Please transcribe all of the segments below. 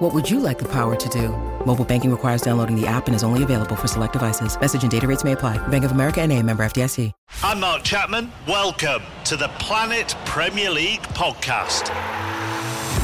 What would you like the power to do? Mobile banking requires downloading the app and is only available for select devices. Message and data rates may apply. Bank of America and a member FDIC. I'm Mark Chapman. Welcome to the Planet Premier League podcast.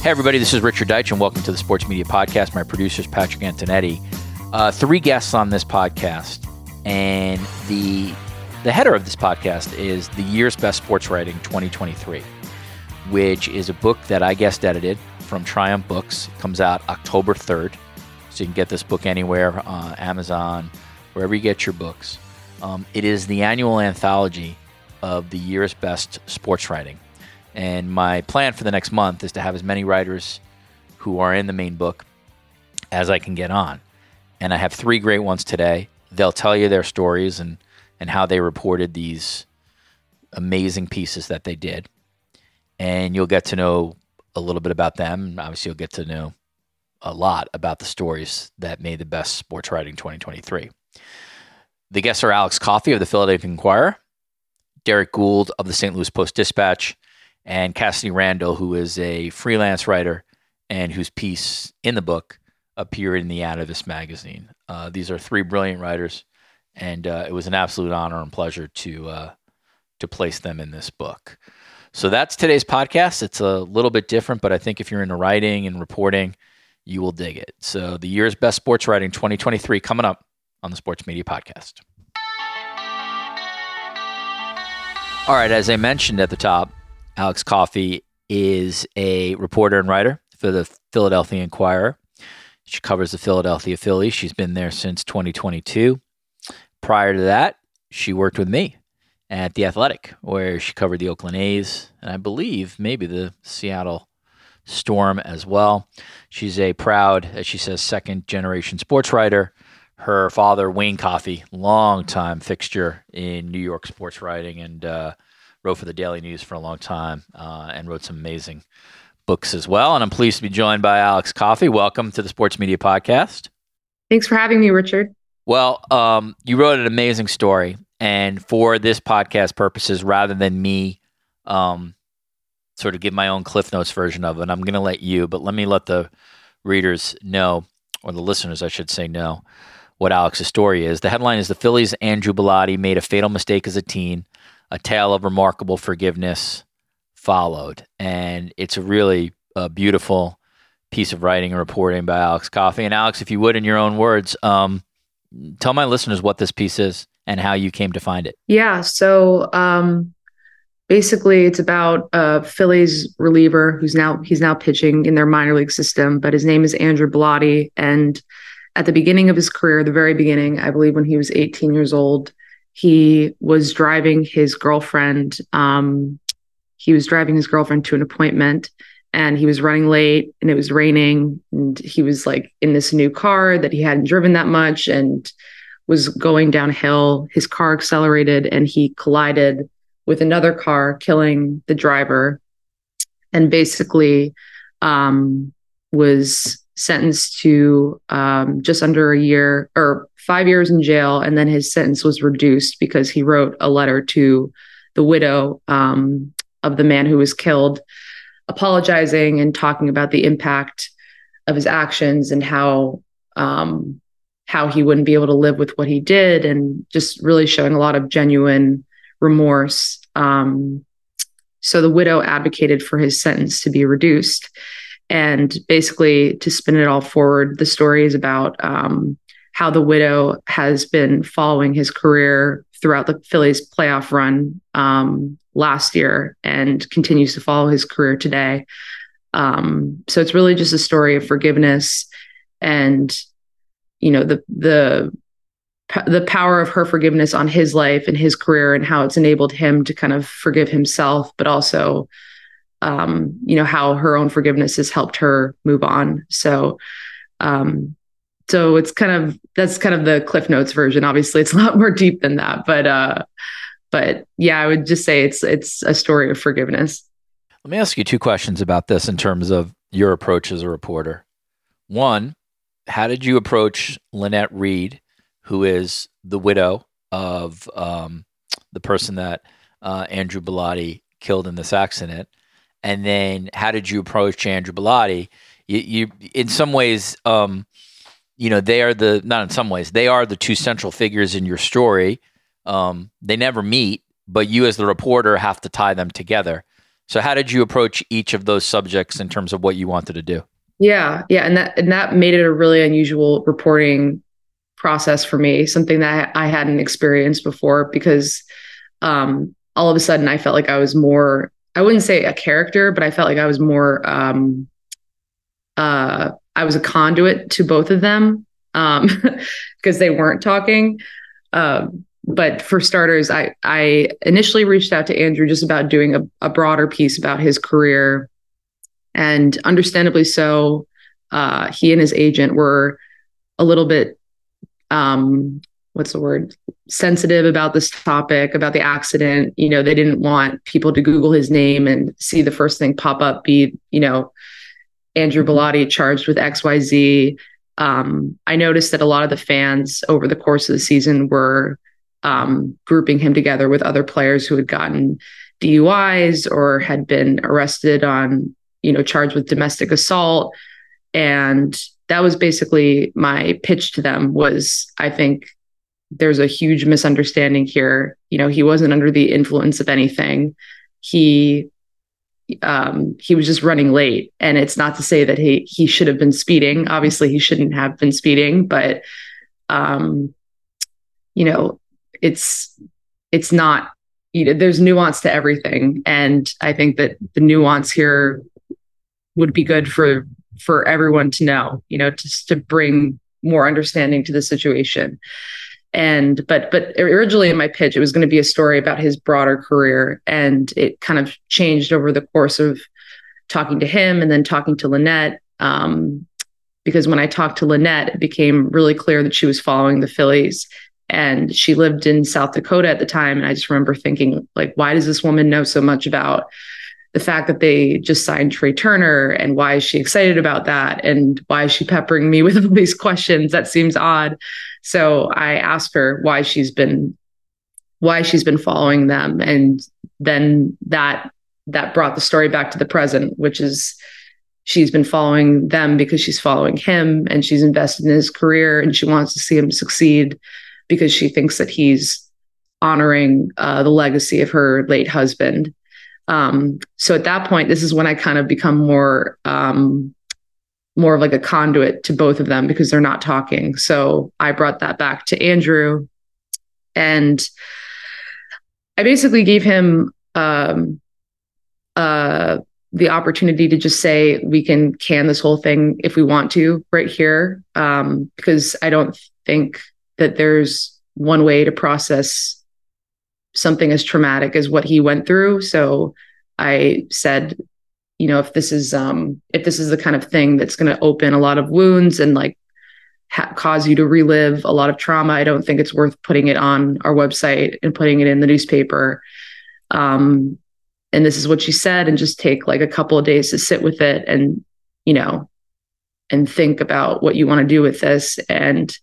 Hey, everybody, this is Richard Deitch, and welcome to the Sports Media Podcast. My producer is Patrick Antonetti. Uh, three guests on this podcast, and the the header of this podcast is the year's best sports writing 2023, which is a book that I guest edited from Triumph Books. It comes out October 3rd, so you can get this book anywhere, uh, Amazon, wherever you get your books. Um, it is the annual anthology of the year's best sports writing. And my plan for the next month is to have as many writers who are in the main book as I can get on. And I have three great ones today. They'll tell you their stories and, and how they reported these amazing pieces that they did. And you'll get to know a little bit about them. Obviously, you'll get to know a lot about the stories that made the best sports writing 2023. The guests are Alex Coffey of the Philadelphia Inquirer, Derrick Gould of the St. Louis Post Dispatch, and Cassidy Randall, who is a freelance writer and whose piece in the book appeared in the Atavist magazine. Uh, these are three brilliant writers, and uh, it was an absolute honor and pleasure to uh, to place them in this book. So that's today's podcast. It's a little bit different, but I think if you're into writing and reporting, you will dig it. So the year's best sports writing 2023 coming up on the Sports Media Podcast. All right, as I mentioned at the top, Alex Coffey is a reporter and writer for the Philadelphia Inquirer. She covers the Philadelphia Phillies. She's been there since 2022. Prior to that, she worked with me at The Athletic, where she covered the Oakland A's and I believe maybe the Seattle Storm as well. She's a proud, as she says, second generation sports writer. Her father, Wayne Coffey, longtime fixture in New York sports writing and uh, wrote for the Daily News for a long time uh, and wrote some amazing books as well. And I'm pleased to be joined by Alex Coffey. Welcome to the Sports Media Podcast. Thanks for having me, Richard. Well, um, you wrote an amazing story. And for this podcast purposes, rather than me um, sort of give my own Cliff Notes version of it, I'm going to let you, but let me let the readers know, or the listeners, I should say, know what Alex's story is. The headline is The Phillies' Andrew Bellatti made a fatal mistake as a teen. A tale of remarkable forgiveness followed. And it's a really uh, beautiful piece of writing and reporting by Alex Coffey. And Alex, if you would, in your own words, um, tell my listeners what this piece is and how you came to find it. Yeah. So um, basically, it's about a Phillies reliever who's now he's now pitching in their minor league system, but his name is Andrew Bellatti. And at the beginning of his career, the very beginning, I believe when he was 18 years old, he was driving his girlfriend. Um, he was driving his girlfriend to an appointment and he was running late and it was raining and he was like in this new car that he hadn't driven that much and was going downhill his car accelerated and he collided with another car killing the driver and basically um, was sentenced to um, just under a year or five years in jail. And then his sentence was reduced because he wrote a letter to the widow um, of the man who was killed apologizing and talking about the impact of his actions and how um, how he wouldn't be able to live with what he did and just really showing a lot of genuine remorse. Um, so the widow advocated for his sentence to be reduced and basically to spin it all forward the story is about um, how the widow has been following his career throughout the Phillies playoff run um, last year and continues to follow his career today. Um, so it's really just a story of forgiveness and you know the the the power of her forgiveness on his life and his career and how it's enabled him to kind of forgive himself but also um, you know how her own forgiveness has helped her move on. So um, so it's kind of that's kind of the cliff notes version. Obviously it's a lot more deep than that but uh but yeah i would just say it's it's a story of forgiveness. Let me ask you two questions about this in terms of your approach as a reporter. One how did you approach lynette reed who is the widow of um, the person that uh, andrew Bellatti killed in this accident and then how did you approach andrew Bellatti? You, you in some ways um, you know they are the not in some ways they are the two central figures in your story. Um, they never meet but you as the reporter have to tie them together. So how did you approach each of those subjects in terms of what you wanted to do? Yeah yeah and that and that made it a really unusual reporting process for me something that i hadn't experienced before because um, all of a sudden i felt like i was more i wouldn't say a character but i felt like i was more um, uh, I was a conduit to both of them um, because they weren't talking. Um, but for starters, I I initially reached out to Andrew just about doing a, a broader piece about his career, and understandably so, uh, he and his agent were a little bit um, what's the word sensitive about this topic about the accident you know they didn't want people to google his name and see the first thing pop up be you know Andrew Bellatti charged with XYZ. Um, I noticed that a lot of the fans over the course of the season were um, grouping him together with other players who had gotten DUIs or had been arrested on, you know, charged with domestic assault. And that was basically my pitch to them was I think there's a huge misunderstanding here. You know, he wasn't under the influence of anything. He um, he was just running late. And it's not to say that he he should have been speeding. Obviously, he shouldn't have been speeding, but um, you know, it's it's not. You know, there's nuance to everything, and I think that the nuance here would be good for for everyone to know. You know, just to bring more understanding to the situation and but but originally in my pitch it was going to be a story about his broader career and it kind of changed over the course of talking to him and then talking to lynette um, because when i talked to lynette it became really clear that she was following the phillies and she lived in south dakota at the time and i just remember thinking like why does this woman know so much about the fact that they just signed Trea Turner and why is she excited about that and why is she peppering me with all these questions? That seems odd. So I asked her why she's been why she's been following them. And then that that brought the story back to the present which is she's been following them because she's following him and she's invested in his career and she wants to see him succeed because she thinks that he's honoring uh, the legacy of her late husband um, so at that point this is when i kind of become more um, more of like a conduit to both of them because they're not talking. So I brought that back to Andrew and I basically gave him um, uh, the opportunity to just say we can can this whole thing if we want to right here um, because I don't think that there's one way to process something as traumatic as what he went through. So I said you know if this is um if this is the kind of thing that's going to open a lot of wounds and like ha- cause you to relive a lot of trauma i don't think it's worth putting it on our website and putting it in the newspaper um and this is what she said and just take like a couple of days to sit with it and you know and think about what you want to do with this and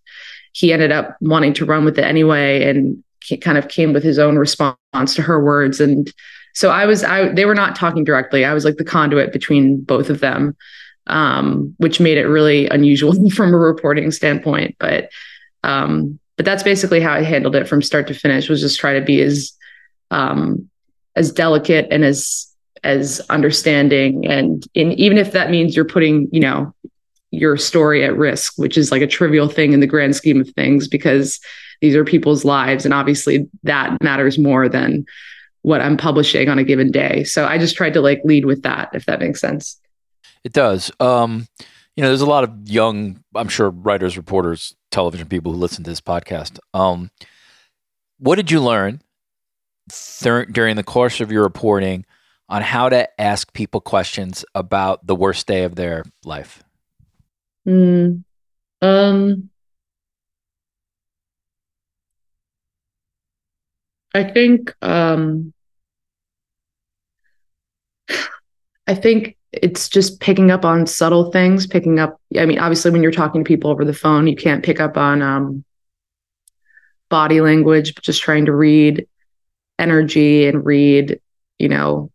he ended up wanting to run with it anyway and kind of came with his own response to her words and so I was I they were not talking directly. I was like the conduit between both of them, um, which made it really unusual from a reporting standpoint. But um, but that's basically how I handled it from start to finish. Was just try to be as um, as delicate and as as understanding and in even if that means you're putting you know your story at risk, which is like a trivial thing in the grand scheme of things because these are people's lives. And obviously that matters more than what I'm publishing on a given day. So I just tried to like lead with that, if that makes sense. It does. Um, you know, there's a lot of young, I'm sure, writers, reporters, television people who listen to this podcast. Um, what did you learn th- during the course of your reporting on how to ask people questions about the worst day of their life? Mm, um, I think um, I think it's just picking up on subtle things, picking up. I mean, obviously, when you're talking to people over the phone, you can't pick up on um, body language, but just trying to read energy and read, you know,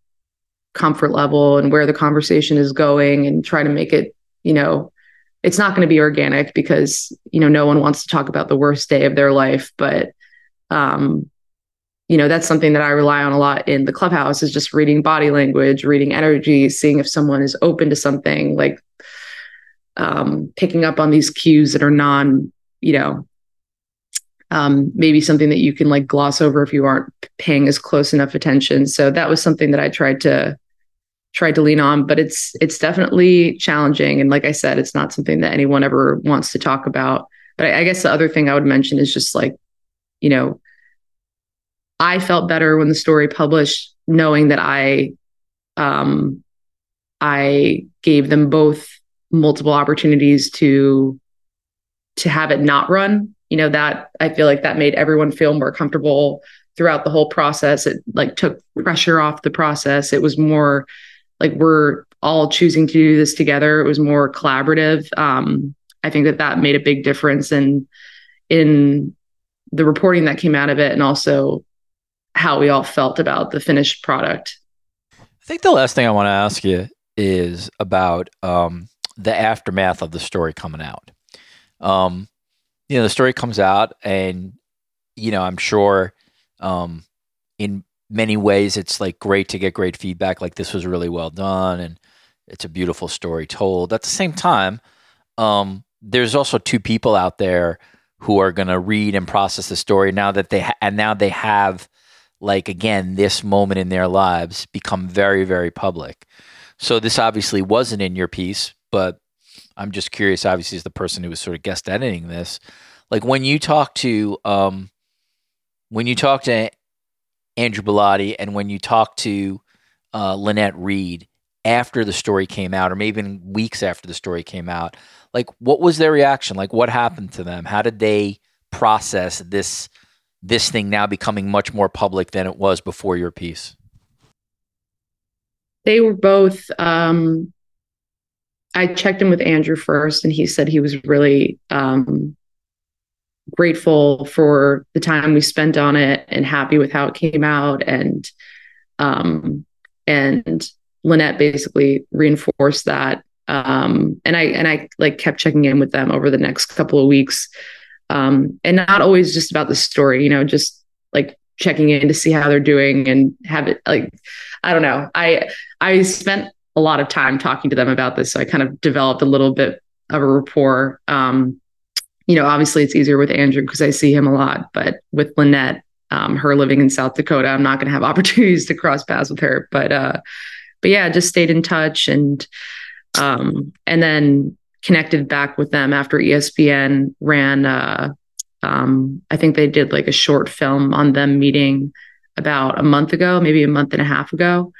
comfort level and where the conversation is going and try to make it, you know, it's not going to be organic because, you know, no one wants to talk about the worst day of their life. But, um, you know, that's something that I rely on a lot in the clubhouse is just reading body language, reading energy, seeing if someone is open to something like um, picking up on these cues that are non, you know, um, maybe something that you can like gloss over if you aren't paying as close enough attention. So that was something that I tried to tried to lean on, but it's it's definitely challenging. And like I said, it's not something that anyone ever wants to talk about. But I, I guess the other thing I would mention is just like, you know, I felt better when the story published, knowing that I um I gave them both multiple opportunities to to have it not run. You know that i feel like that made everyone feel more comfortable throughout the whole process. It like took pressure off the process. It was more like we're all choosing to do this together. It was more collaborative. Um, i think that that made a big difference in in the reporting that came out of it and also how we all felt about the finished product. I think the last thing i want to ask you is about um, the aftermath of the story coming out. Um, you know the story comes out and you know i'm sure um, in many ways it's like great to get great feedback like this was really well done and it's a beautiful story told. At the same time um, there's also two people out there who are going to read and process the story now that they ha- and now they have like again this moment in their lives become very very public so this obviously wasn't in your piece but I'm just curious, obviously, as the person who was sort of guest editing this, like when you talk to um, when you talk to Andrew Bellatti and when you talk to uh, Lynette Reed after the story came out, or maybe even weeks after the story came out, like what was their reaction? Like what happened to them? How did they process this this thing now becoming much more public than it was before your piece? They were both um, I checked in with Andrew first, and he said he was really um, grateful for the time we spent on it and happy with how it came out. And um, and Lynette basically reinforced that. Um, and I and I like kept checking in with them over the next couple of weeks, um, and not always just about the story. You know, just like checking in to see how they're doing and have it like I don't know. I I spent a lot of time talking to them about this. So I kind of developed a little bit of a rapport. Um, you know, obviously it's easier with Andrew because I see him a lot, but with Lynette, um, her living in South Dakota, I'm not going to have opportunities to cross paths with her. But, uh, but yeah, just stayed in touch and, um, and then connected back with them after ESPN ran, uh, um, I think they did like a short film on them meeting about a month ago, maybe a month and a half ago.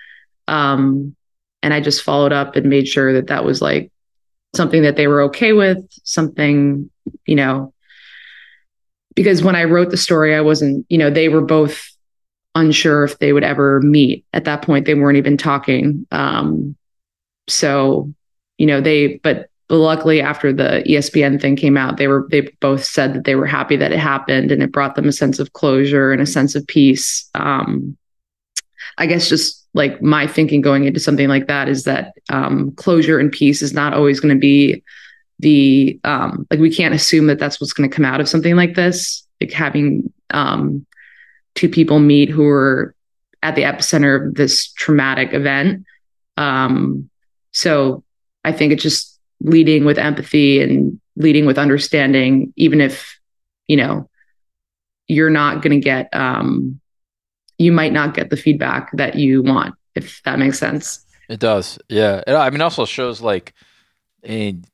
Um, and I just followed up and made sure that that was like something that they were okay with, something, you know, because when I wrote the story, I wasn't, you know, they were both unsure if they would ever meet. At that point, they weren't even talking. Um, so, you know, they, but, but luckily after the ESPN thing came out, they were, they both said that they were happy that it happened and it brought them a sense of closure and a sense of peace. Um, I guess just like my thinking going into something like that is that um, closure and peace is not always going to be the um, like we can't assume that that's what's going to come out of something like this like having um, two people meet who are at the epicenter of this traumatic event um, so i think it just leading with empathy and leading with understanding, even if, you know, you're not going to get, um, you might not get the feedback that you want, if that makes sense. It does. Yeah. It, I mean, also shows like, and,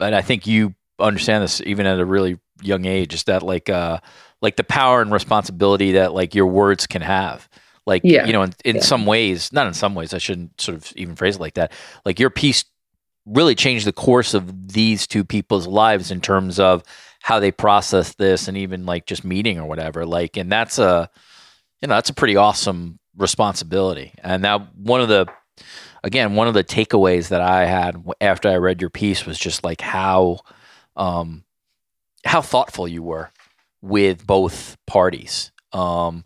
and I think you understand this even at a really young age is that like, uh, like the power and responsibility that like your words can have like yeah. you know in, in yeah. some ways not in some ways i shouldn't sort of even phrase it like that like your piece really changed the course of these two people's lives in terms of how they process this and even like just meeting or whatever like and that's a you know that's a pretty awesome responsibility and now one of the again one of the takeaways that i had after i read your piece was just like how um how thoughtful you were with both parties um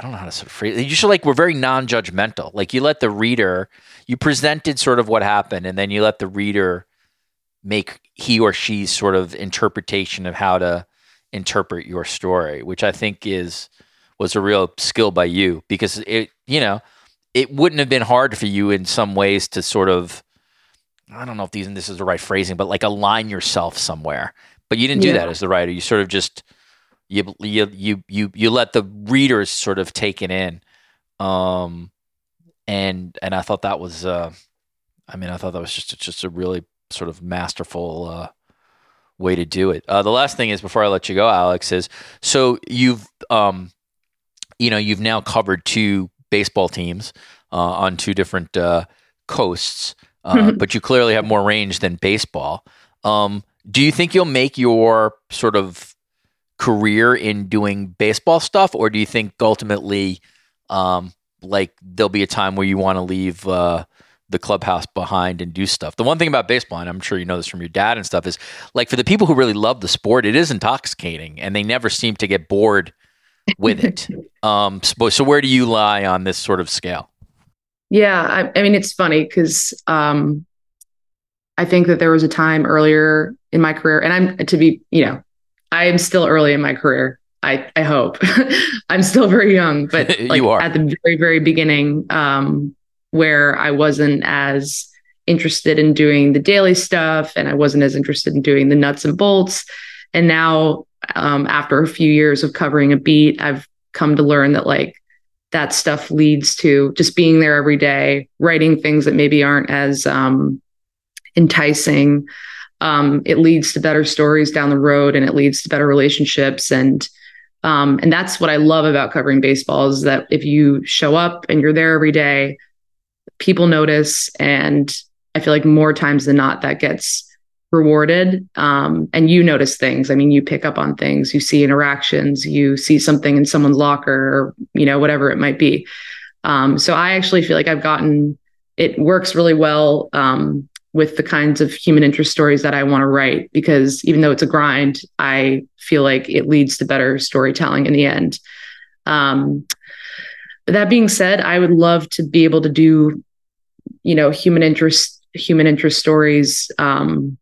I don't know how to sort of phrase. You should like we're very non-judgmental. Like you let the reader, you presented sort of what happened, and then you let the reader make he or she's sort of interpretation of how to interpret your story, which I think is was a real skill by you because it, you know, it wouldn't have been hard for you in some ways to sort of, I don't know if these this is the right phrasing, but like align yourself somewhere. But you didn't do that as the writer. You sort of just you you you you you let the readers sort of take it in um and and I thought that was uh I mean I thought that was just just a really sort of masterful uh way to do it. Uh the last thing is before I let you go Alex is so you've um you know you've now covered two baseball teams uh, on two different uh, coasts uh, but you clearly have more range than baseball. Um, do you think you'll make your sort of career in doing baseball stuff, or do you think ultimately, um, like there'll be a time where you want to leave uh, the clubhouse behind and do stuff? The one thing about baseball, and I'm sure you know this from your dad and stuff, is like for the people who really love the sport, it is intoxicating, and they never seem to get bored with it. um, so, so where do you lie on this sort of scale? Yeah, I, I mean it's funny because um, I think that there was a time earlier in my career, and I'm to be, you know, I am still early in my career. I, I hope I'm still very young, but like you are. at the very, very beginning, um, where I wasn't as interested in doing the daily stuff and I wasn't as interested in doing the nuts and bolts. And now, um, after a few years of covering a beat, I've come to learn that like that stuff leads to just being there every day, writing things that maybe aren't as um, enticing, um, it leads to better stories down the road and it leads to better relationships and um, and that's what I love about covering baseball is that if you show up and you're there every day, people notice, and I feel like more times than not that gets rewarded. Um, and you notice things. I mean, you pick up on things, you see interactions, you see something in someone's locker, or you know whatever it might be. Um, so I actually feel like I've gotten it works really well um, with the kinds of human interest stories that I want to write because even though it's a grind, I feel like it leads to better storytelling in the end. Um, but that being said, I would love to be able to do, you know, human interest human interest stories um,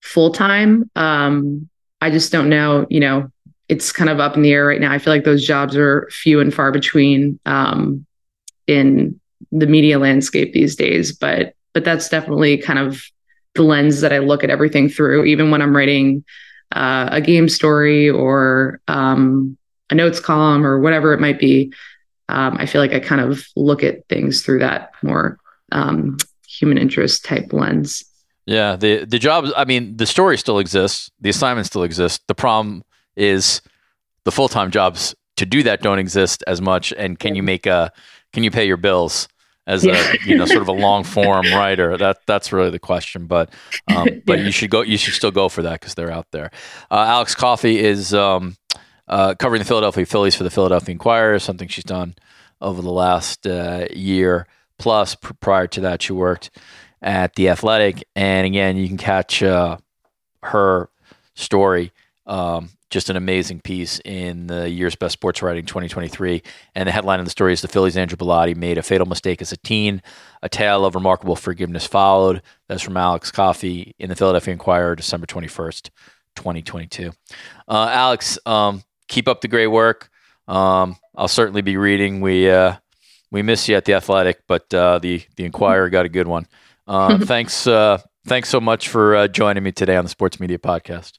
full time. Um, I just don't know, you know, it's kind of up in the air right now. I feel like those jobs are few and far between um, in the media landscape these days, but but that's definitely kind of the lens that I look at everything through, even when I'm writing uh, a game story or um, a notes column or whatever it might be. Um, I feel like I kind of look at things through that more um, human interest type lens. Yeah, the the job. I mean, the story still exists. The assignment still exists. The problem is the full time jobs to do that don't exist as much. And can you make a? Can you pay your bills? As yeah. a you know sort of a long form writer. That that's really the question. But um, but yeah. you should go. You should still go for that because they're out there. Uh, Alex Coffey is um, uh, covering the Philadelphia Phillies for the Philadelphia Inquirer. Something she's done over the last uh, year plus. Pr- prior to that, she worked at the Athletic, and again, you can catch uh, her story um, just an amazing piece in the year's best sports writing 2023. And the headline of the story is the Phillies' Andrew Bellatti made a fatal mistake as a teen. A tale of remarkable forgiveness followed. That's from Alex Coffey in the Philadelphia Inquirer, December 21st, 2022. Uh, Alex, um, keep up the great work. Um, I'll certainly be reading. We uh, we miss you at the Athletic, but uh, the the Inquirer got a good one. Uh, thanks uh, Thanks so much for uh, joining me today on the Sports Media Podcast.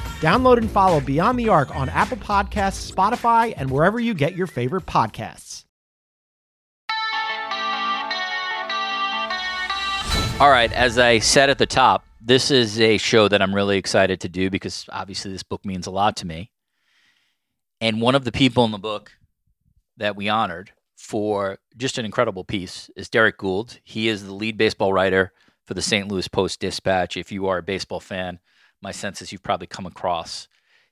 Download and follow Beyond the Arc on Apple Podcasts, Spotify, and wherever you get your favorite podcasts. All right, as I said at the top, this is a show that I'm really excited to do because obviously this book means a lot to me. And one of the people in the book that we honored for just an incredible piece is Derrick Gould. He is the lead baseball writer for the St. Louis Post Dispatch. If you are a baseball fan, my sense is you've probably come across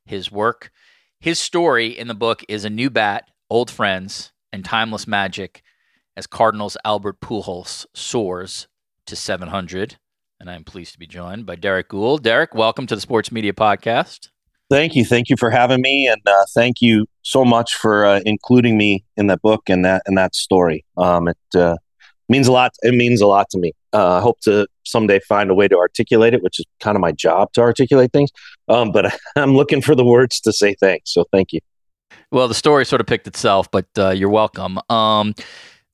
his work. His story in the book is a new bat, old friends, and timeless magic as Cardinals Albert Pujols soars to 700. And I'm pleased to be joined by Derrick Gould. Derrick, welcome to the Sports Media Podcast. Thank you, thank you for having me, and uh, thank you so much for uh, including me in that book and that and that story. Um, it uh, means a lot. It means a lot to me. Uh, I hope to someday find a way to articulate it, which is kind of my job to articulate things. Um, but I'm looking for the words to say thanks. So thank you. Well, the story sort of picked itself, but uh, you're welcome. Um,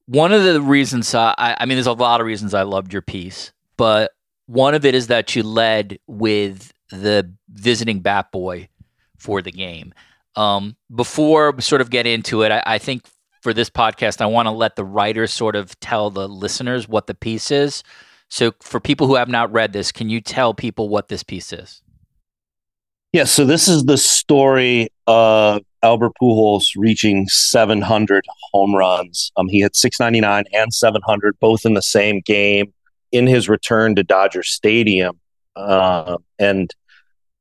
one of the reasons I, I mean, there's a lot of reasons I loved your piece, but one of it is that you led with the visiting bat boy for the game. Um, before we sort of get into it, I, I think for this podcast, I want to let the writers sort of tell the listeners what the piece is. So, for people who have not read this, can you tell people what this piece is? Yeah, so this is the story of Albert Pujols reaching 700 home runs. Um, he hit 699 and 700 both in the same game in his return to Dodger Stadium, uh, and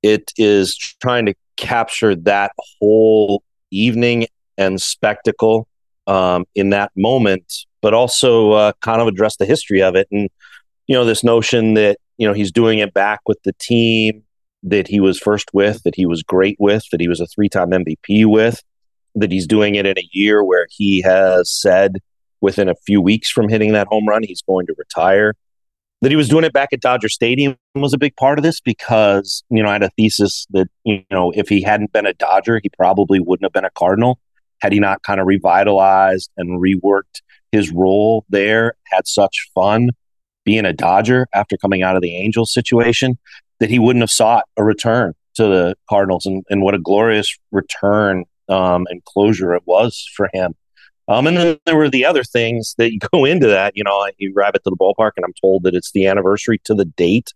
it is trying to capture that whole evening and spectacle um, in that moment, but also uh, kind of address the history of it and you know this notion that you know he's doing it back with the team that he was first with, that he was great with, that he was a three time MVP with, that he's doing it in a year where he has said within a few weeks from hitting that home run, he's going to retire. That he was doing it back at Dodger Stadium was a big part of this because, you know, I had a thesis that, you know, if he hadn't been a Dodger, he probably wouldn't have been a Cardinal. Had he not kind of revitalized and reworked his role there, had such fun being a Dodger after coming out of the Angels situation, that he wouldn't have sought a return to the Cardinals. And, and what a glorious return um, and closure it was for him. Um, and then there were the other things that you go into that. You know, you arrive at the ballpark, and I'm told that it's the anniversary to the date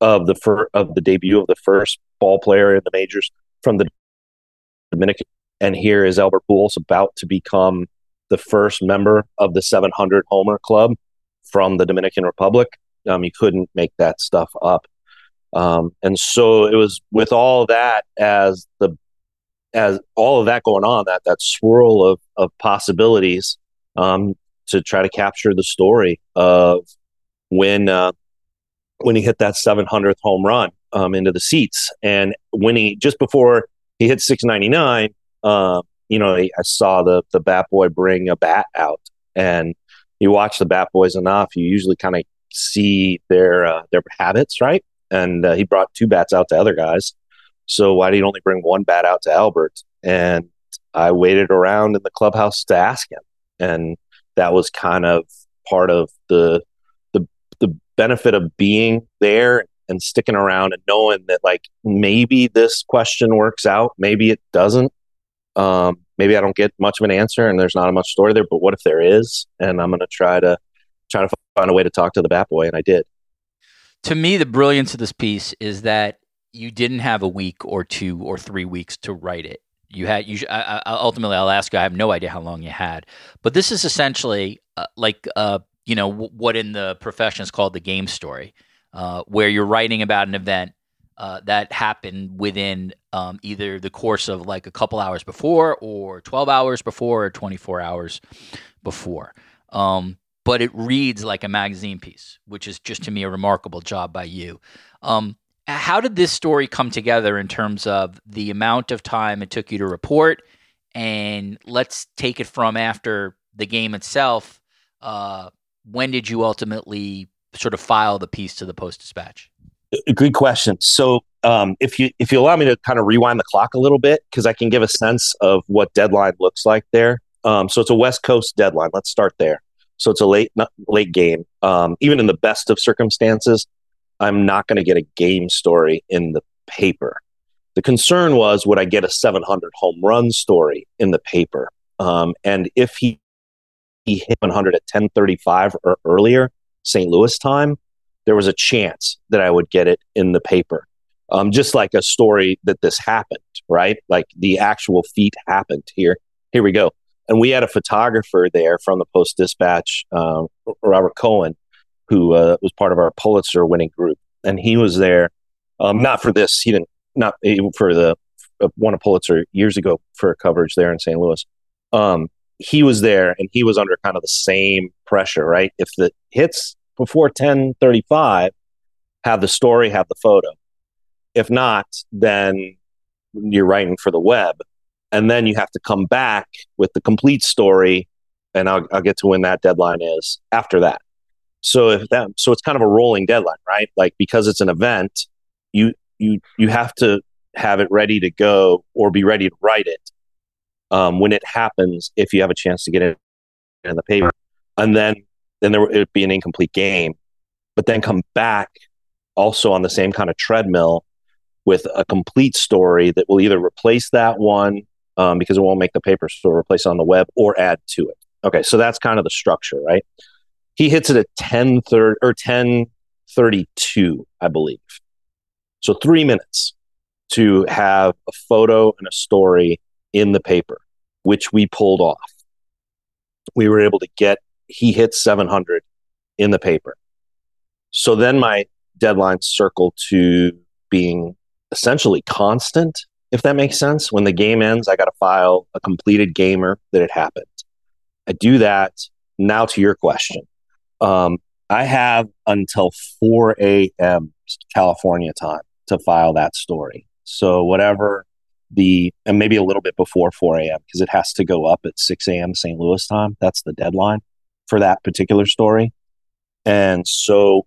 of the fir- of the debut of the first ball player in the majors from the Dominican. And here is Albert Pujols about to become the first member of the 700 homer club from the Dominican Republic. Um, you couldn't make that stuff up. Um, and so it was with all that as the as all of that going on, that that swirl of of possibilities um, to try to capture the story of when uh, when he hit that 700th home run um, into the seats, and when he just before he hit 699, uh, you know, I saw the the bat boy bring a bat out, and you watch the bat boys enough, you usually kind of see their uh, their habits, right? and uh, he brought two bats out to other guys. So why did he only bring one bat out to Albert? And I waited around in the clubhouse to ask him, and that was kind of part of the the the benefit of being there and sticking around and knowing that like maybe this question works out, maybe it doesn't. Um, maybe I don't get much of an answer, and there's not a much story there. But what if there is? And I'm going to try to try to find a way to talk to the bat boy, and I did to me, the brilliance of this piece is that you didn't have a week or two or three weeks to write it. You had you. I, I, ultimately, I'll ask you. I have no idea how long you had, but this is essentially uh, like uh, you know w- what in the profession is called the game story, uh, where you're writing about an event uh, that happened within um, either the course of like a couple hours before, or 12 hours before, or 24 hours before. Um, but it reads like a magazine piece, which is just to me a remarkable job by you. Um, how did this story come together in terms of the amount of time it took you to report? And let's take it from after the game itself. Uh, when did you ultimately sort of file the piece to the Post Dispatch? Good question. So, um, if you if you allow me to kind of rewind the clock a little bit, because I can give a sense of what deadline looks like there. Um, so it's a West Coast deadline. Let's start there. So it's a late late game. Um, even in the best of circumstances, I'm not going to get a game story in the paper. The concern was, would I get a 700 home run story in the paper? Um, and if he he hit 100 at 10:35 or earlier, St. Louis time, there was a chance that I would get it in the paper. Um, just like a story that this happened, right? Like the actual feat happened here. Here we go. And we had a photographer there from the Post Dispatch, um, Robert Cohen, who uh, was part of our Pulitzer winning group, and he was there. Um, not for this, he didn't. Not for the uh, won a Pulitzer years ago for coverage there in St. Louis. Um, he was there, and he was under kind of the same pressure, right? If the hits before ten thirty five, have the story, have the photo. If not, then you're writing for the web, and then you have to come back with the complete story, and I'll, I'll get to when that deadline is after that. So if that, so it's kind of a rolling deadline, right? Like because it's an event, you you you have to have it ready to go or be ready to write it um, when it happens. If you have a chance to get it in the paper, and then then there would be an incomplete game, but then come back also on the same kind of treadmill with a complete story that will either replace that one um, because it won't make the paper, so replace it on the web or add to it. Okay, so that's kind of the structure, right? He hits it at 10 30, or 10 32, I believe. So three minutes to have a photo and a story in the paper, which we pulled off. We were able to get, he hit 700 in the paper. So then my deadline circled to being essentially constant, if that makes sense. When the game ends, I got to file a completed gamer that it happened. I do that. Now to your question. Um, I have until 4 a.m. California time to file that story. So whatever the, and maybe a little bit before 4 a.m. because it has to go up at 6 a.m. St. Louis time. That's the deadline for that particular story. And so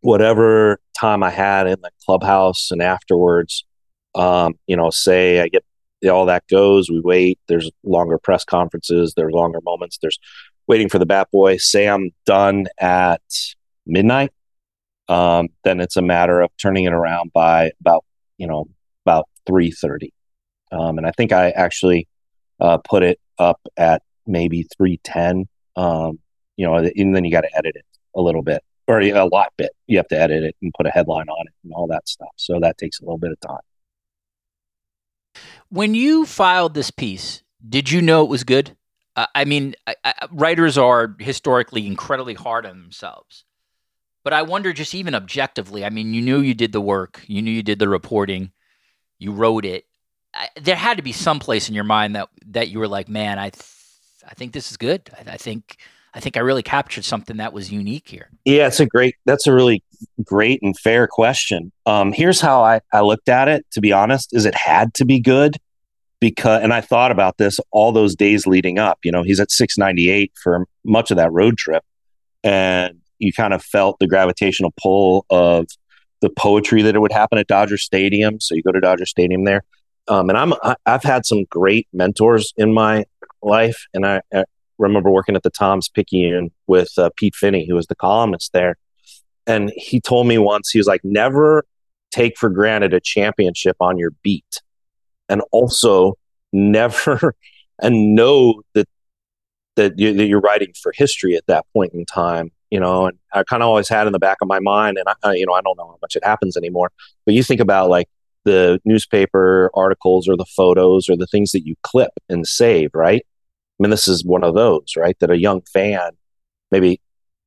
whatever time I had in the clubhouse and afterwards, um, you know, say I get all that goes, we wait, there's longer press conferences, there's longer moments, there's waiting for the bat boy. Say I'm done at midnight, um, then it's a matter of turning it around by about you know about three thirty. Um, and I think I actually uh, put it up at maybe three ten. Um, you know, and then you got to edit it a little bit or a lot bit. You have to edit it and put a headline on it and all that stuff. So that takes a little bit of time. When you filed this piece, did you know it was good? Uh, I mean, I, I, writers are historically incredibly hard on themselves. But I wonder, just even objectively, I mean, you knew you did the work, you knew you did the reporting, you wrote it. I, there had to be some place in your mind that that you were like, man, I, I think this is good. I, I think, I think I really captured something that was unique here. Yeah, it's a great. That's a really great and fair question. Um, here's how I, I looked at it. To be honest, is it had to be good because and I thought about this all those days leading up. You know, he's at 698 for much of that road trip. And you kind of felt the gravitational pull of the poetry that it would happen at Dodger Stadium. So you go to Dodger Stadium there. Um, and I'm I, I've had some great mentors in my life, and I, I remember working at the Times-Picayune with uh, Pete Finney, who was the columnist there, and he told me once he was like, "Never take for granted a championship on your beat." and also never and know that that, you, that you're writing for history at that point in time you know and i kind of always had in the back of my mind and i you know i don't know how much it happens anymore but you think about like the newspaper articles or the photos or the things that you clip and save right i mean this is one of those right that a young fan maybe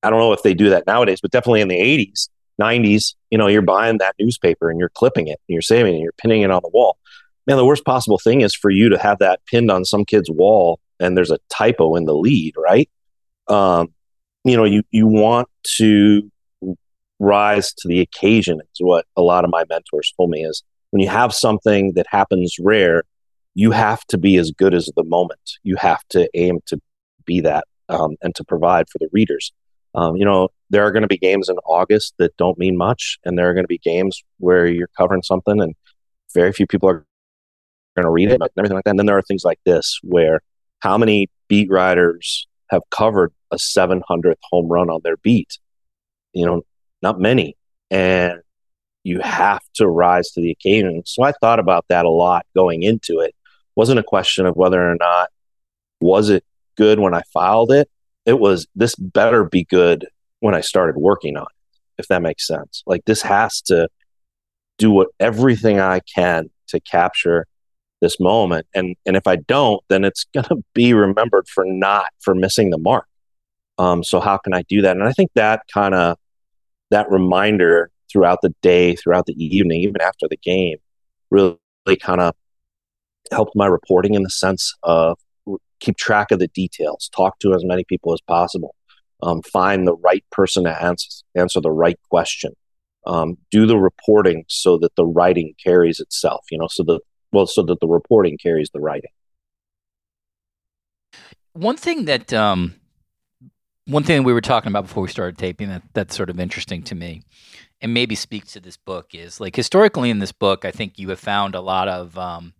i don't know if they do that nowadays but definitely in the 80s 90s you know you're buying that newspaper and you're clipping it and you're saving it and you're pinning it on the wall man, the worst possible thing is for you to have that pinned on some kid's wall and there's a typo in the lead, right? Um, you know, you you want to rise to the occasion is what a lot of my mentors told me is when you have something that happens rare, you have to be as good as the moment. You have to aim to be that um, and to provide for the readers. Um, you know, there are going to be games in August that don't mean much, and there are going to be games where you're covering something and very few people are going to read it and everything like that. And then there are things like this where how many beat writers have covered a 700th home run on their beat? You know, not many. And you have to rise to the occasion. So I thought about that a lot going into it. wasn't a question of whether or not was it good when I filed it. It was this better be good when I started working on it, if that makes sense. Like this has to do what everything I can to capture this moment. And and if I don't, then it's gonna be remembered for not for missing the mark. Um, so how can I do that? And I think that kind of that reminder throughout the day, throughout the evening, even after the game, really, really kind of helped my reporting in the sense of keep track of the details, talk to as many people as possible, um, find the right person to answer, answer the right question, um, do the reporting so that the writing carries itself, you know, so that, well, so that the reporting carries the writing. One thing that, um, one thing we were talking about before we started taping that that's sort of interesting to me and maybe speaks to this book is like historically in this book i think you have found a lot of um,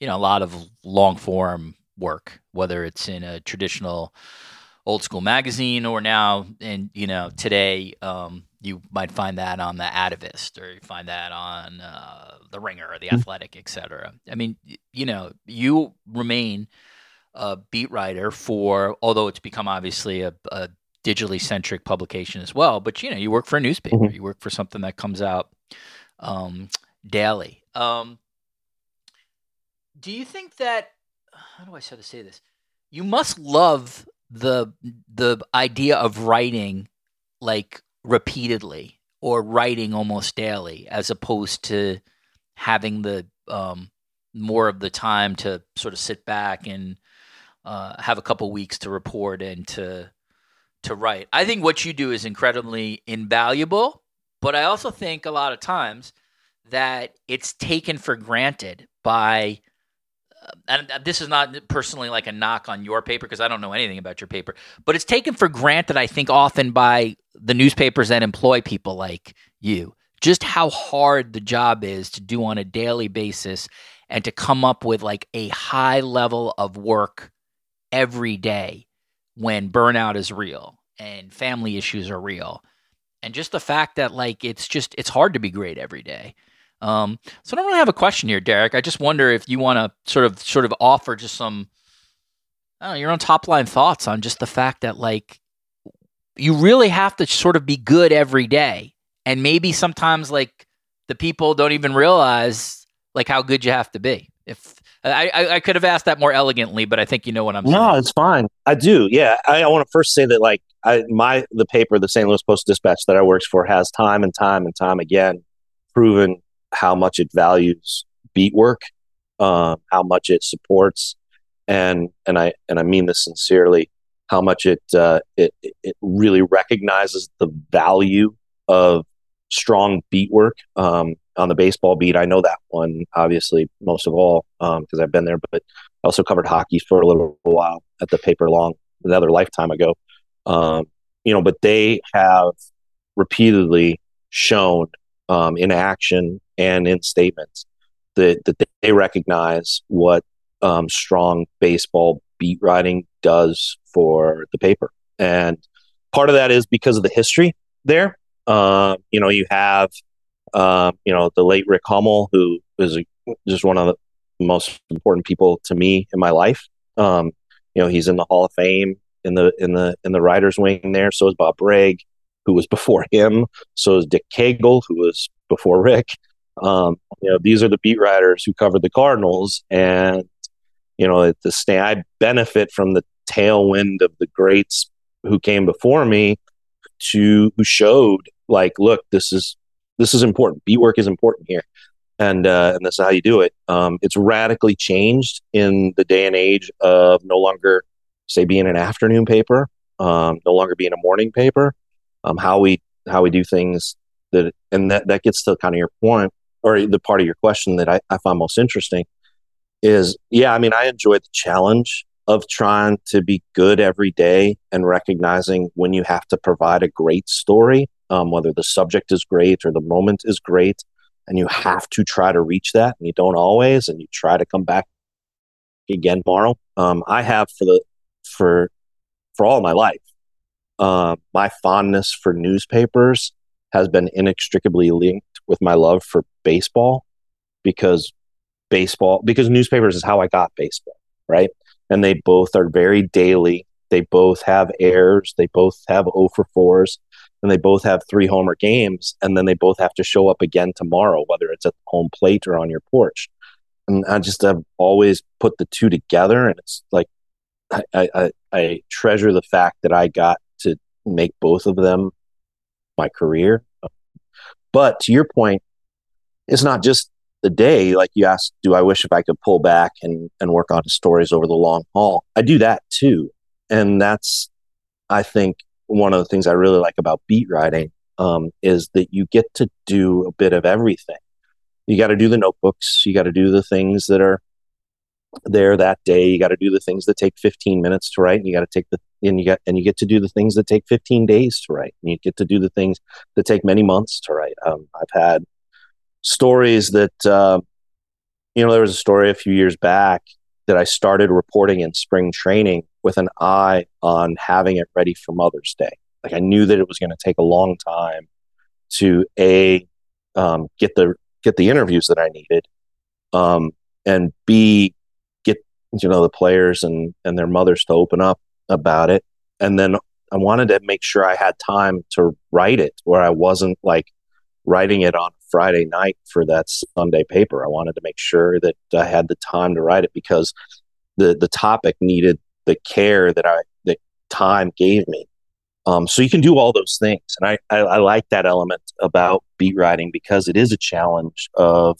you know a lot of long form work whether it's in a traditional old school magazine or now and you know today um, you might find that on the Atavist or you find that on uh, the Ringer or the mm-hmm. Athletic, etc. I mean, you know, you remain a beat writer for, although it's become obviously a, a digitally centric publication as well. But you know, you work for a newspaper, mm-hmm. you work for something that comes out um, daily. Um, do you think that? How do I sort of say this? You must love the the idea of writing like repeatedly or writing almost daily, as opposed to having the um, more of the time to sort of sit back and uh, have a couple weeks to report and to to write. I think what you do is incredibly invaluable, but I also think a lot of times that it's taken for granted by uh, and this is not personally like a knock on your paper because I don't know anything about your paper, but it's taken for granted, I think, often by the newspapers that employ people like you, just how hard the job is to do on a daily basis and to come up with like a high level of work every day when burnout is real and family issues are real. And just the fact that like it's just it's hard to be great every day. Um, so I don't really have a question here, Derrick. I just wonder if you want to sort of sort of offer just some know, your own top line thoughts on just the fact that like you really have to sort of be good every day. And maybe sometimes like the people don't even realize like how good you have to be. If I, I, I, could have asked that more elegantly, but I think you know what I'm saying. No, it's fine. I do. Yeah. I, I want to first say that like I, my, the paper, the St. Louis Post Dispatch that I works for has time and time and time again proven how much it values beat work, uh, how much it supports. And, and I, and I mean this sincerely, how much it, uh, it, it really recognizes the value of strong beat work. Um, on the baseball beat. I know that one obviously most of all because um, I've been there, but I also covered hockey for a little while at the paper long another lifetime ago. Um, you know, but they have repeatedly shown um, in action and in statements that that they recognize what um, strong baseball beat writing does for the paper, and part of that is because of the history there. Uh, you know, you have um, you know, the late Rick Hummel, who is just one of the most important people to me in my life. Um, you know, he's in the Hall of Fame in the in the in the writers' wing there. So is Bob Broeg, who was before him. So is Dick Kaegel, who was before Rick. Um, you know, these are the beat writers who covered the Cardinals, and you know, the stay I benefit from the tailwind of the greats who came before me to who showed like, look, this is this is important. Beat work is important here, and uh, and this is how you do it. Um, it's radically changed in the day and age of no longer, say, being an afternoon paper, um, no longer being a morning paper. Um, how we how we do things that and that that gets to kind of your point or the part of your question that I, I find most interesting is yeah i mean i enjoy the challenge of trying to be good every day and recognizing when you have to provide a great story um, whether the subject is great or the moment is great and you have to try to reach that and you don't always and you try to come back again tomorrow um, i have for the for for all my life uh, my fondness for newspapers has been inextricably linked with my love for baseball because baseball because newspapers is how I got baseball, right? And they both are very daily. They both have errors. They both have 0 for 4s, and they both have three homer games. And then they both have to show up again tomorrow, whether it's at home plate or on your porch. And I just have always put the two together. And it's like I, I, I treasure the fact that I got to make both of them my career. But to your point, it's not just the day. Like you asked, do I wish if I could pull back and, and work on stories over the long haul? I do that too. And that's, I think, one of the things I really like about beat writing um, is that you get to do a bit of everything. You got to do the notebooks, you got to do the things that are there that day. You got to do the things that take 15 minutes to write. And you got to take the and you get and you get to do the things that take 15 days to write. And you get to do the things that take many months to write. Um, I've had stories that uh, you know there was a story a few years back that I started reporting in spring training with an eye on having it ready for Mother's Day. Like I knew that it was going to take a long time to a um, get the get the interviews that I needed, um, and b get you know the players and and their mothers to open up about it and then i wanted to make sure i had time to write it where i wasn't like writing it on friday night for that sunday paper i wanted to make sure that i had the time to write it because the the topic needed the care that i that time gave me um, so you can do all those things and I, I i like that element about beat writing because it is a challenge of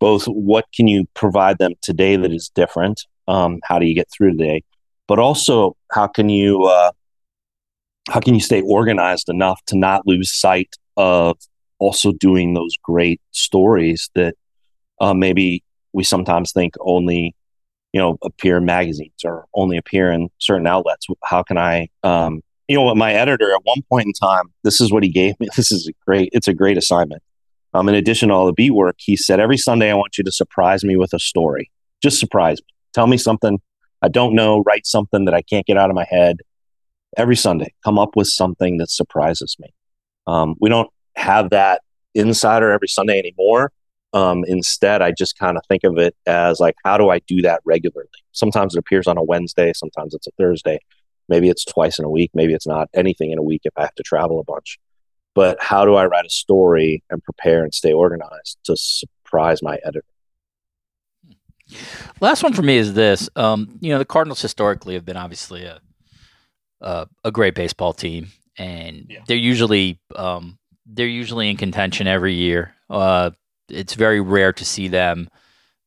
both what can you provide them today that is different um, how do you get through today. But also, how can you uh, how can you stay organized enough to not lose sight of also doing those great stories that uh, maybe we sometimes think only you know appear in magazines or only appear in certain outlets. How can I um, you know what my editor at one point in time this is what he gave me this is a great it's a great assignment um, in addition to all the beat work he said every sunday i want you to surprise me with a story just surprise me Tell me something I don't know, write something that I can't get out of my head. Every Sunday, come up with something that surprises me. Um, we don't have that insider every Sunday anymore. Um, instead, I just kind of think of it as like, how do I do that regularly? Sometimes it appears on a Wednesday, sometimes it's a Thursday, maybe it's twice in a week, maybe it's not anything in a week if I have to travel a bunch. But how do I write a story and prepare and stay organized to surprise my editor? Last one for me is this. Um, you know, the Cardinals historically have been obviously a a, a great baseball team, and yeah. they're usually um, they're usually in contention every year. Uh, it's very rare to see them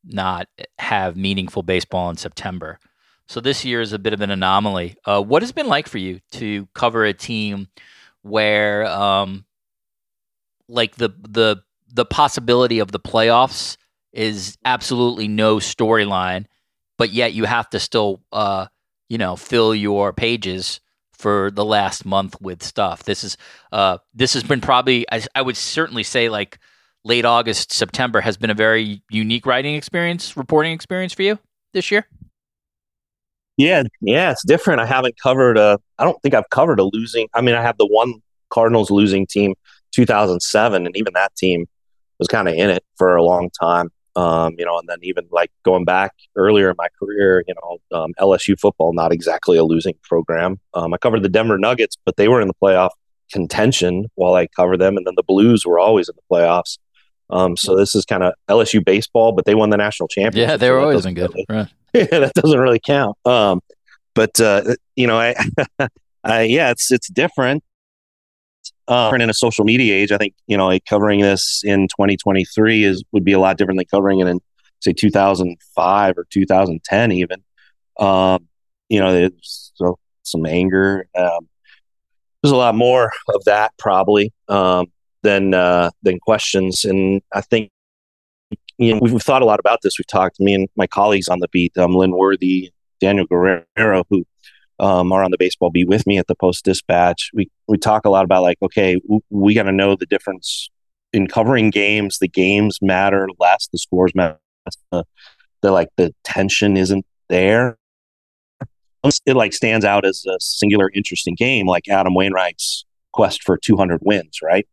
not have meaningful baseball in September. So this year is a bit of an anomaly. Uh, what has been like for you to cover a team where, um, like the the the possibility of the playoffs is absolutely no storyline, but yet you have to still, uh, you know, fill your pages for the last month with stuff. This is uh, this has been probably I, I would certainly say like late August, September has been a very unique writing experience, reporting experience for you this year. Yeah, yeah, it's different. I haven't covered a. I don't think I've covered a losing. I mean, I have the one Cardinals losing team, 2007, and even that team was kind of in it for a long time. Um, you know, and then even like going back earlier in my career, you know, um, LSU football, not exactly a losing program. Um, I covered the Denver Nuggets, but they were in the playoff contention while I covered them. And then the Blues were always in the playoffs. Um, so this is kind of LSU baseball, but they won the national championship. Yeah, they were so always in good. Really, right. Yeah, that doesn't really count. Um, but uh, you know, I, I, yeah, it's it's different uh, in a social media age, I think you know like covering this in 2023 is would be a lot different than covering it in say 2005 or 2010 even. Um, you know, there's so, some anger. Um, there's a lot more of that probably um, than uh, than questions, and I think you know we've, thought a lot about this. We've talked me and my colleagues on the beat, um, Lynn Worthy, Daniel Guerrero, who um, are on the baseball beat with me at the Post Dispatch. We we talk a lot about like, okay, we, we got to know the difference in covering games. The games matter less, the scores matter. The, the like the tension isn't there. It like stands out as a singular interesting game, like Adam Wainwright's quest for 200 wins, right?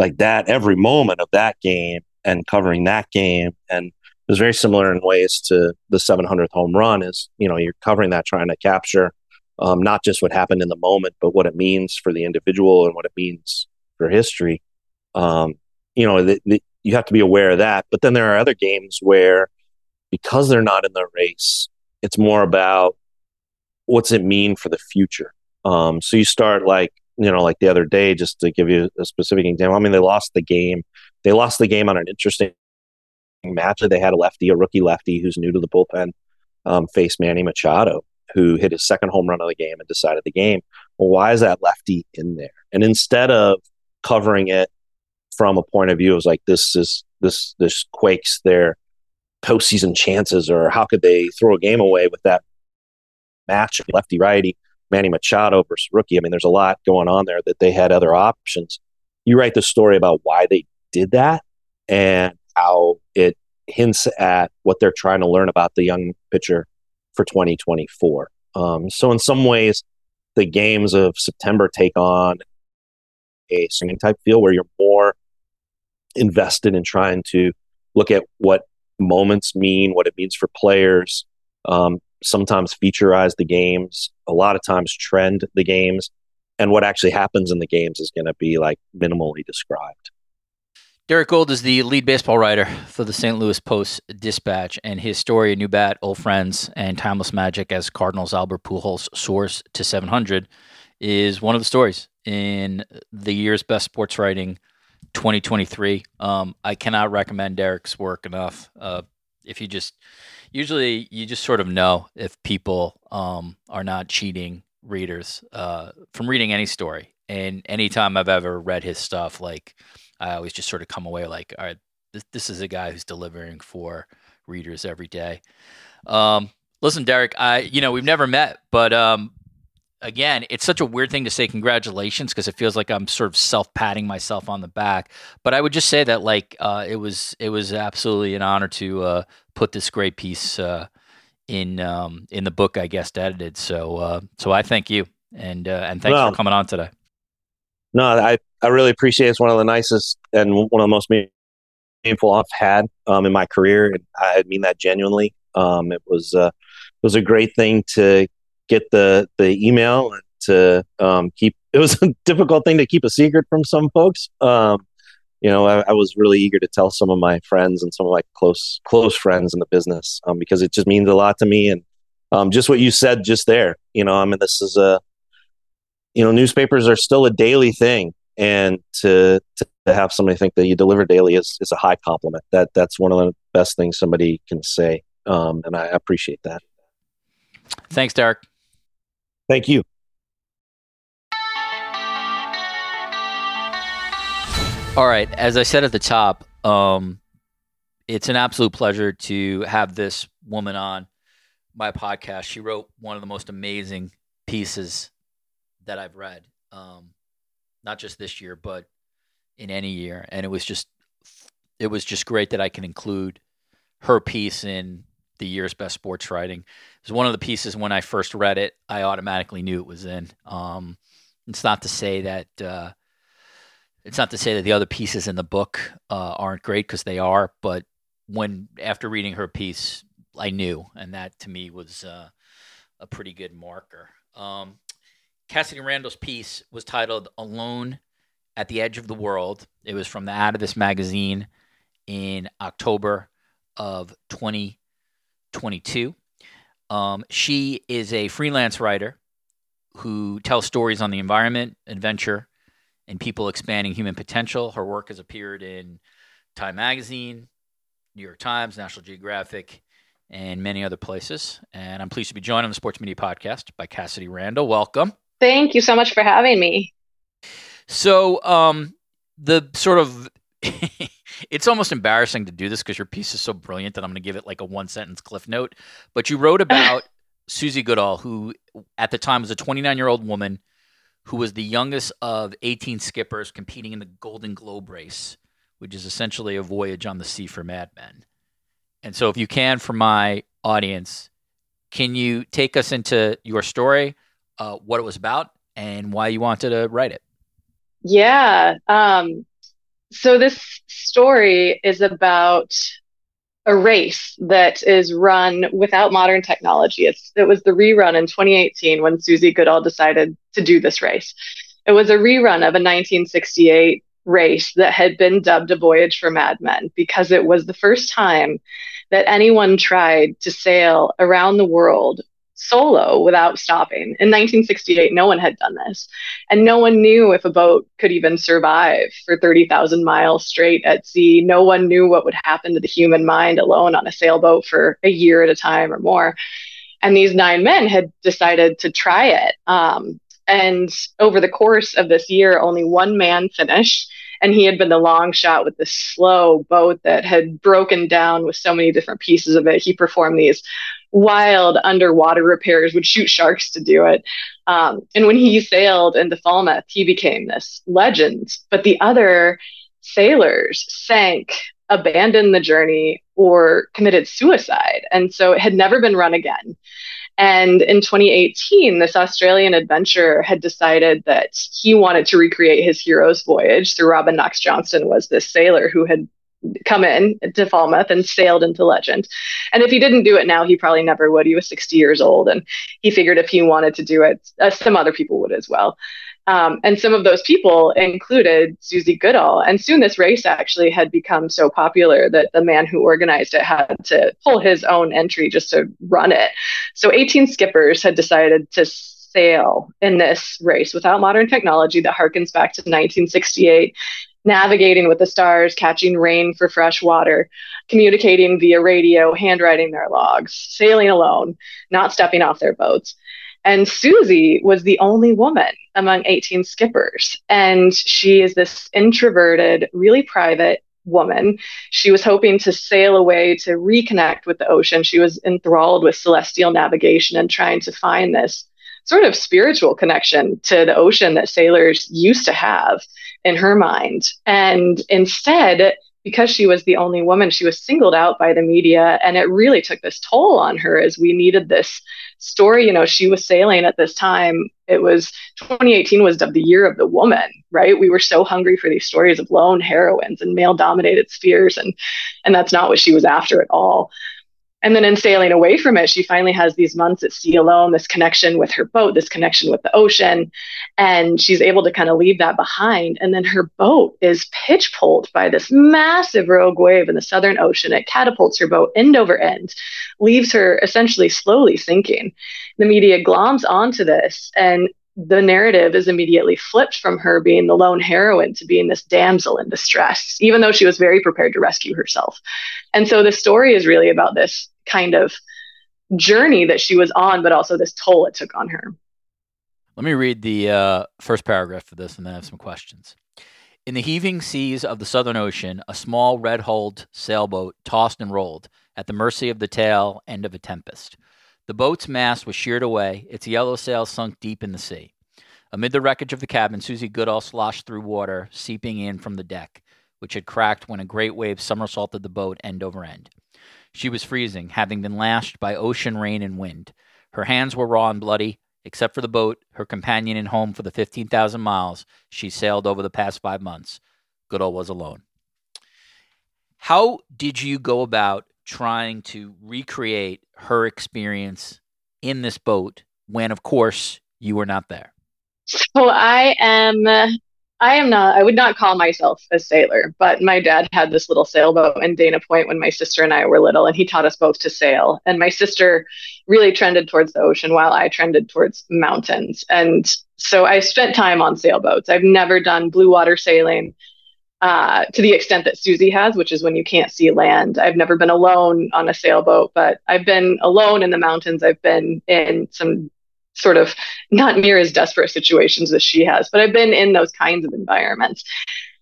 Like that, every moment of that game and covering that game and it was very similar in ways to the 700th home run is you know you're covering that trying to capture um, not just what happened in the moment, but what it means for the individual and what it means for history. Um, you know, the, the, you have to be aware of that. But then there are other games where, because they're not in the race, it's more about what's it mean for the future. Um, so you start like, you know, like the other day, just to give you a specific example. I mean, they lost the game. They lost the game on an interesting match. They had a lefty, a rookie lefty who's new to the bullpen, um, face Manny Machado who hit his second home run of the game and decided the game. Well, why is that lefty in there? And instead of covering it from a point of view of like this is this this quakes their postseason chances, or how could they throw a game away with that match lefty righty Manny Machado versus rookie? I mean, there's a lot going on there that they had other options. You write the story about why they did that and how it hints at what they're trying to learn about the young pitcher for 2024. Um, so in some ways, the games of September take on a swinging type feel where you're more invested in trying to look at what moments mean, what it means for players. Um, sometimes featureize the games, a lot of times trend the games, and what actually happens in the games is going to be like minimally described. Derrick Gould is the lead baseball writer for the St. Louis Post Dispatch, and his story, A New Bat, Old Friends, and Timeless Magic as Cardinals Albert Pujols soars to 700, is one of the stories in the year's best sports writing 2023. Um, I cannot recommend Derrick's work enough. Uh, if you just, usually you just sort of know if people um, are not cheating readers uh, from reading any story. And anytime I've ever read his stuff, like, I always just sort of come away like, all right, this, this is a guy who's delivering for readers every day. Um, listen, Derrick, I you know we've never met, but um, again, it's such a weird thing to say congratulations because it feels like I'm sort of self patting myself on the back. But I would just say that like uh, it was it was absolutely an honor to uh, put this great piece uh, in um, in the book I guest edited. So uh, so I thank you and uh, and thanks well, for coming on today. No, I I really appreciate it. It's one of the nicest and one of the most meaningful I've had um, in my career. And I mean that genuinely. Um, it was uh, it was a great thing to get the the email and to um, keep. It was a difficult thing to keep a secret from some folks. Um, you know, I, I, was really eager to tell some of my friends and some of my close close friends in the business um, because it just means a lot to me. And um, just what you said just there, you know, I mean, this is a you know, newspapers are still a daily thing and to, to have somebody think that you deliver daily is, is a high compliment. That that's one of the best things somebody can say, um, and I appreciate that. Thanks, Derrick. Thank you. All right, as I said at the top, um, it's an absolute pleasure to have this woman on my podcast. She wrote one of the most amazing pieces that I've read. Um, not just this year, but in any year. And it was just it was just great that I can include her piece in the year's best sports writing. It was one of the pieces when I first read it, I automatically knew it was in. Um, it's not to say that uh, it's not to say that the other pieces in the book uh, aren't great because they are, but when after reading her piece, I knew, and that to me was uh, a pretty good marker. Um, Cassidy Randall's piece was titled Alone at the Edge of the World. It was from the Atavist magazine in October of 2022. Um, she is a freelance writer who tells stories on the environment, adventure, and people expanding human potential. Her work has appeared in Time Magazine, New York Times, National Geographic, and many other places. And I'm pleased to be joined on the Sports Media Podcast by Cassidy Randall. Welcome. Thank you so much for having me. So, um, the sort of it's almost embarrassing to do this because your piece is so brilliant that I'm going to give it like a one sentence cliff note. But you wrote about Susie Goodall, who at the time was a 29 year old woman who was the youngest of 18 skippers competing in the Golden Globe race, which is essentially a voyage on the sea for madmen. And so, if you can, for my audience, can you take us into your story, uh, what it was about, and why you wanted to write it? Yeah. Um, so this story is about a race that is run without modern technology. It's, it was the rerun in 2018 when Susie Goodall decided to do this race. It was a rerun of a 1968 race that had been dubbed a voyage for madmen because it was the first time that anyone tried to sail around the world solo without stopping. In 1968, no one had done this. And no one knew if a boat could even survive for 30,000 miles straight at sea. No one knew what would happen to the human mind alone on a sailboat for a year at a time or more. And these nine men had decided to try it. Um, and over the course of this year, only one man finished and he had been the long shot with this slow boat that had broken down with so many different pieces of it. He performed these wild underwater repairs, would shoot sharks to do it. Um, and when he sailed into Falmouth, he became this legend. But the other sailors sank, abandoned the journey, or committed suicide. And so it had never been run again. And in 2018, this Australian adventurer had decided that he wanted to recreate his hero's voyage. So Robin Knox Johnston was this sailor who had come in to Falmouth and sailed into legend. And if he didn't do it now, he probably never would. He was 60 years old, and he figured if he wanted to do it, uh, some other people would as well. Um, and some of those people included Susie Goodall. And soon this race actually had become so popular that the man who organized it had to pull his own entry just to run it. So 18 skippers had decided to sail in this race without modern technology that harkens back to 1968 navigating with the stars, catching rain for fresh water, communicating via radio, handwriting their logs, sailing alone, not stepping off their boats. And Susie was the only woman among 18 skippers. And she is this introverted, really private woman. She was hoping to sail away to reconnect with the ocean. She was enthralled with celestial navigation and trying to find this sort of spiritual connection to the ocean that sailors used to have in her mind. And instead, because she was the only woman, she was singled out by the media. And it really took this toll on her as we needed this story. You know, she was sailing at this time. It was 2018 was the year of the woman, right? We were so hungry for these stories of lone heroines and male dominated spheres. And, and that's not what she was after at all. And then in sailing away from it, she finally has these months at sea alone, this connection with her boat, this connection with the ocean. And she's able to kind of leave that behind. And then her boat is pitchpoled by this massive rogue wave in the Southern Ocean. It catapults her boat end over end, leaves her essentially slowly sinking. The media gloms onto this and the narrative is immediately flipped from her being the lone heroine to being this damsel in distress, even though she was very prepared to rescue herself. And so the story is really about this kind of journey that she was on, but also this toll it took on her. Let me read the uh, first paragraph of this and then I have some questions. In the heaving seas of the Southern Ocean, a small red hulled sailboat tossed and rolled at the mercy of the tail end of a tempest. The boat's mast was sheared away, its yellow sails sunk deep in the sea. Amid the wreckage of the cabin, Susie Goodall sloshed through water, seeping in from the deck, which had cracked when a great wave somersaulted the boat end over end. She was freezing, having been lashed by ocean rain and wind. Her hands were raw and bloody, except for the boat, her companion and home for the 15,000 miles she sailed over the past five months. Goodall was alone. How did you go about trying to recreate her experience in this boat when, of course, you were not there? So I am. I am not, I would not call myself a sailor, but my dad had this little sailboat in Dana Point when my sister and I were little, and he taught us both to sail. And my sister really trended towards the ocean while I trended towards mountains. And so I spent time on sailboats. I've never done blue water sailing uh, to the extent that Susie has, which is when you can't see land. I've never been alone on a sailboat, but I've been alone in the mountains. I've been in some sort of not near as desperate situations as she has, but I've been in those kinds of environments.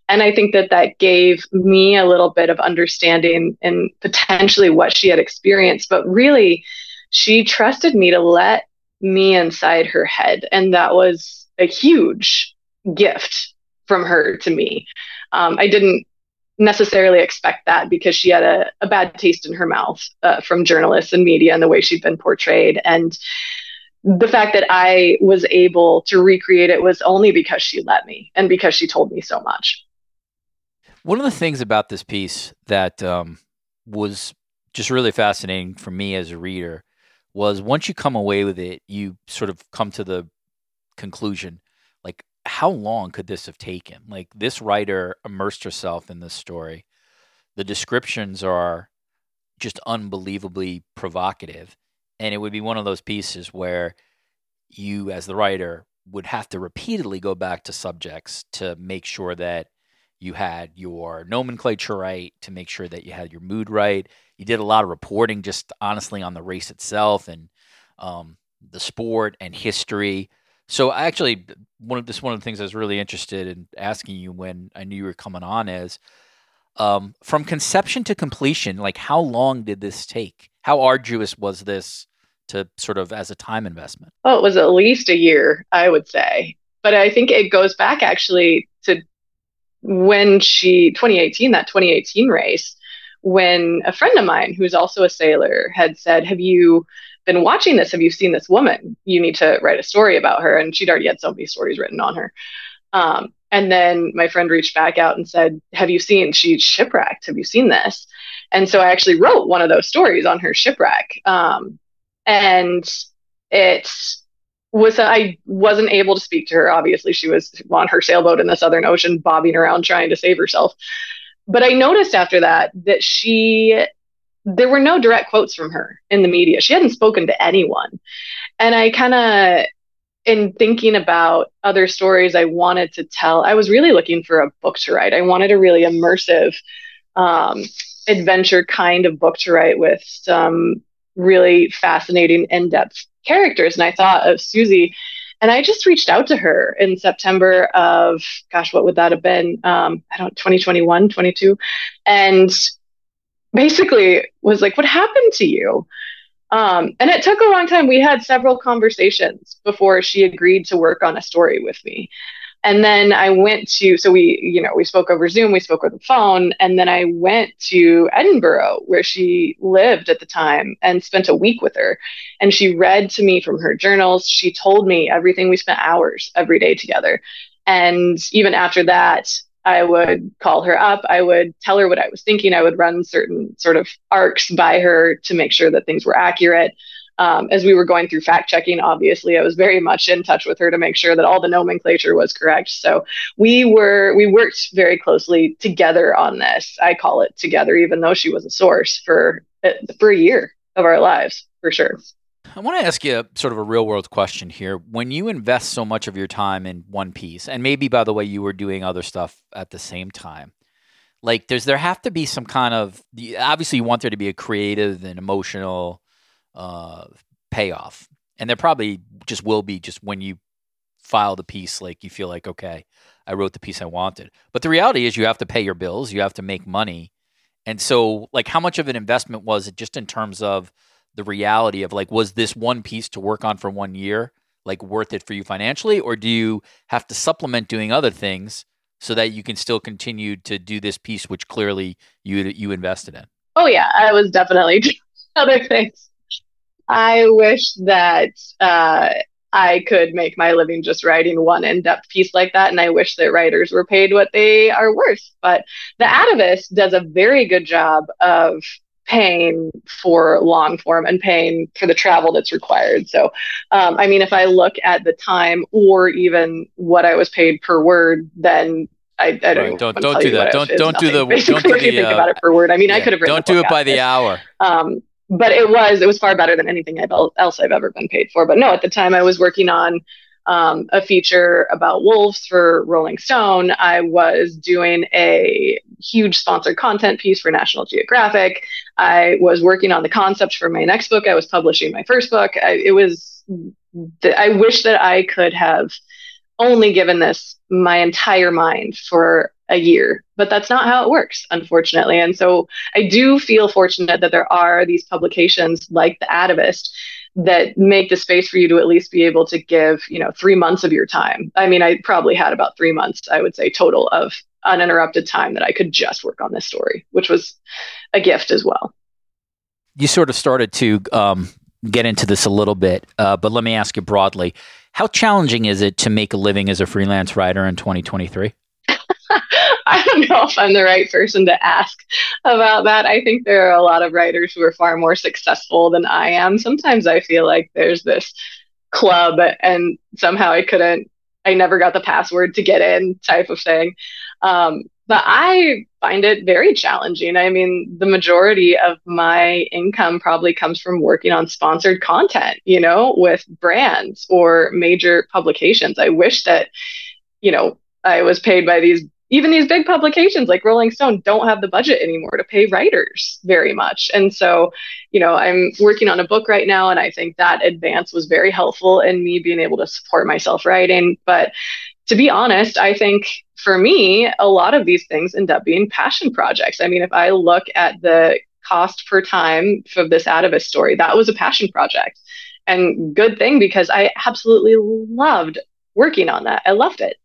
And I think that that gave me a little bit of understanding and potentially what she had experienced. But really, she trusted me to let me inside her head. And that was a huge gift from her to me. Um, I didn't necessarily expect that because she had a, a bad taste in her mouth uh, from journalists and media and the way she'd been portrayed. And the fact that I was able to recreate it was only because she let me and because she told me so much. One of the things about this piece that um, was just really fascinating for me as a reader was once you come away with it, you sort of come to the conclusion how long could this have taken? Like, this writer immersed herself in this story. The descriptions are just unbelievably provocative and it would be one of those pieces where you as the writer would have to repeatedly go back to subjects to make sure that you had your nomenclature right to make sure that you had your mood right you did a lot of reporting just honestly on the race itself and um, the sport and history so actually one of this one of the things i was really interested in asking you when i knew you were coming on is um, from conception to completion like how long did this take how arduous was this to sort of as a time investment? Oh, it was at least a year, I would say. But I think it goes back actually to when she 2018 that 2018 race when a friend of mine who's also a sailor had said have you been watching this have you seen this woman? You need to write a story about her. And she'd already had so many stories written on her. Um, and then my friend reached back out and said have you seen she's shipwrecked. Have you seen this? And so i actually wrote one of those stories on her shipwreck. Um, and it was I wasn't able to speak to her. Obviously, she was on her sailboat in the Southern Ocean, bobbing around trying to save herself. But I noticed after that that she there were no direct quotes from her in the media. She hadn't spoken to anyone, and I kind of in thinking about other stories I wanted to tell, I was really looking for a book to write. I wanted a really immersive um, adventure kind of book to write with some really fascinating, in depth characters. And I thought of Susie. And I just reached out to her in September of, gosh, what would that have been? Um, I don't, 2021, 22. And basically was like, what happened to you? Um, and it took a long time. We had several conversations before she agreed to work on a story with me. And then I went to, so we, you know, we spoke over Zoom, we spoke over the phone, and then I went to Edinburgh where she lived at the time and spent a week with her. And she read to me from her journals. She told me everything. We spent hours every day together. And even after that, I would call her up. I would tell her what I was thinking. I would run certain sort of arcs by her to make sure that things were accurate um, as we were going through fact checking, obviously, I was very much in touch with her to make sure that all the nomenclature was correct. So we were we worked very closely together on this. I call it together, even though she was a source for for a year of our lives, for sure. I want to ask you sort of a real world question here. When you invest so much of your time in one piece, and maybe by the way, you were doing other stuff at the same time, like does there have to be some kind of obviously you want there to be a creative and emotional uh, payoff. And there probably just will be just when you file the piece, like you feel like, okay, I wrote the piece I wanted. But the reality is you have to pay your bills, you have to make money. And so, like, how much of an investment was it just in terms of the reality of like, was this one piece to work on for one year, like, worth it for you financially? Or do you have to supplement doing other things so that you can still continue to do this piece, which clearly you you invested in? Oh, yeah, I was definitely other things. I wish that uh, I could make my living just writing one in depth piece like that. And I wish that writers were paid what they are worth. But The Atavist does a very good job of paying for long form and paying for the travel that's required. So, um, I mean, if I look at the time or even what I was paid per word, then I, I don't right. don't don't do that. Don't don't do the don't do the, think uh, about it per word. I mean, yeah, I could have don't do it by the hour. Um, but it was it was far better than anything else I've ever been paid for. But no, at the time I was working on um, a feature about wolves for Rolling Stone. I was doing a huge sponsored content piece for National Geographic. I was working on the concept for my next book. I was publishing my first book. I, it was th- I wish that I could have only given this my entire mind for a year, but that's not how it works, unfortunately. And so I do feel fortunate that there are these publications like The Atavist that make the space for you to at least be able to give, you know, three months of your time. I mean, I probably had about three months, I would say, total of uninterrupted time that I could just work on this story, which was a gift as well. You sort of started to um, get into this a little bit, uh, but let me ask you broadly how challenging is it to make a living as a freelance writer in 2023? I don't know if I'm the right person to ask about that. I think there are a lot of writers who are far more successful than I am. Sometimes I feel like there's this club and somehow I couldn't, I never got the password to get in type of thing. Um, but I find it very challenging. I mean, the majority of my income probably comes from working on sponsored content, you know, with brands or major publications. I wish that, you know, I was paid by these even these big publications like Rolling Stone don't have the budget anymore to pay writers very much. And so, you know, I'm working on a book right now, and I think that advance was very helpful in me being able to support myself writing. But to be honest, I think for me, a lot of these things end up being passion projects. I mean, if I look at the cost per time for this Atavist story, that was a passion project. And good thing because I absolutely loved working on that. I loved it.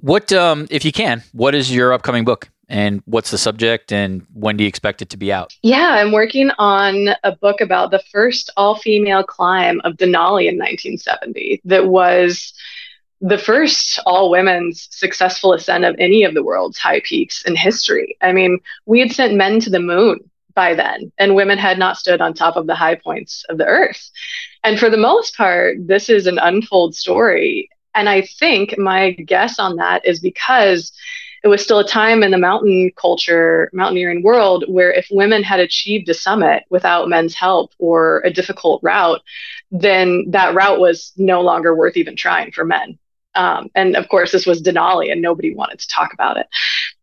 What, um, if you can, what is your upcoming book? And what's the subject and when do you expect it to be out? Yeah, I'm working on a book about the first all female climb of Denali in 1970 that was the first all women's successful ascent of any of the world's high peaks in history. I mean, we had sent men to the moon by then, and women had not stood on top of the high points of the earth. And for the most part, this is an untold story and I think my guess on that is because it was still a time in the mountain culture, mountaineering world, where if women had achieved a summit without men's help or a difficult route, then that route was no longer worth even trying for men. Um, and of course, this was Denali, and nobody wanted to talk about it.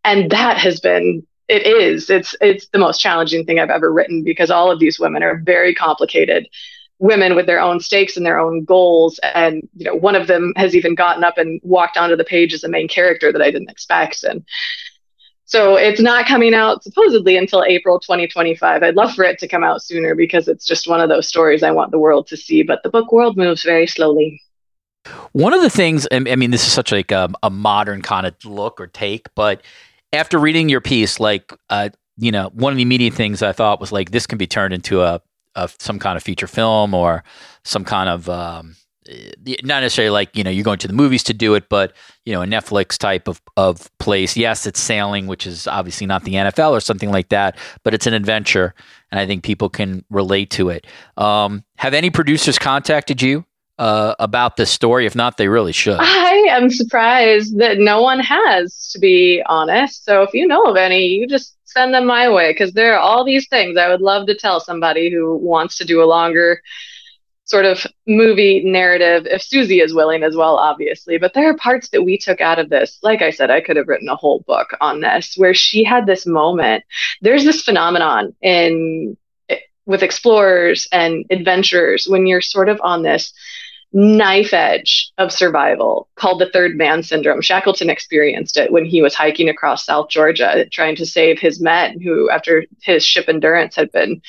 And that has been it is it's it's the most challenging thing I've ever written because all of these women are very complicated women with their own stakes and their own goals. And you know one of them has even gotten up and walked onto the page as a main character that i didn't expect. And so it's not coming out supposedly until april 2025 i'd love for it to come out sooner because it's just one of those stories i want the world to see but the book world moves very slowly. One of the things i mean this is such like a, a modern kind of look or take but after reading your piece like uh, you know one of the immediate things i thought was like this can be turned into a of some kind of feature film or some kind of um, not necessarily like you know you're going to the movies to do it, but you know a Netflix type of of place. Yes, it's sailing, which is obviously not the NFL or something like that, but it's an adventure, and I think people can relate to it. Um, have any producers contacted you uh, about this story? If not, they really should. I am surprised that no one has, to be honest. So if you know of any, you just send them my way because there are all these things I would love to tell somebody who wants to do a longer sort of movie narrative if Susie is willing as well, obviously. But there are parts that we took out of this. Like I said, I could have written a whole book on this where she had this moment. There's this phenomenon in eh, with explorers and adventurers when you're sort of on this knife edge of survival called the third man syndrome. Shackleton experienced it when he was hiking across South Georgia trying to save his men who, after his ship Endurance had been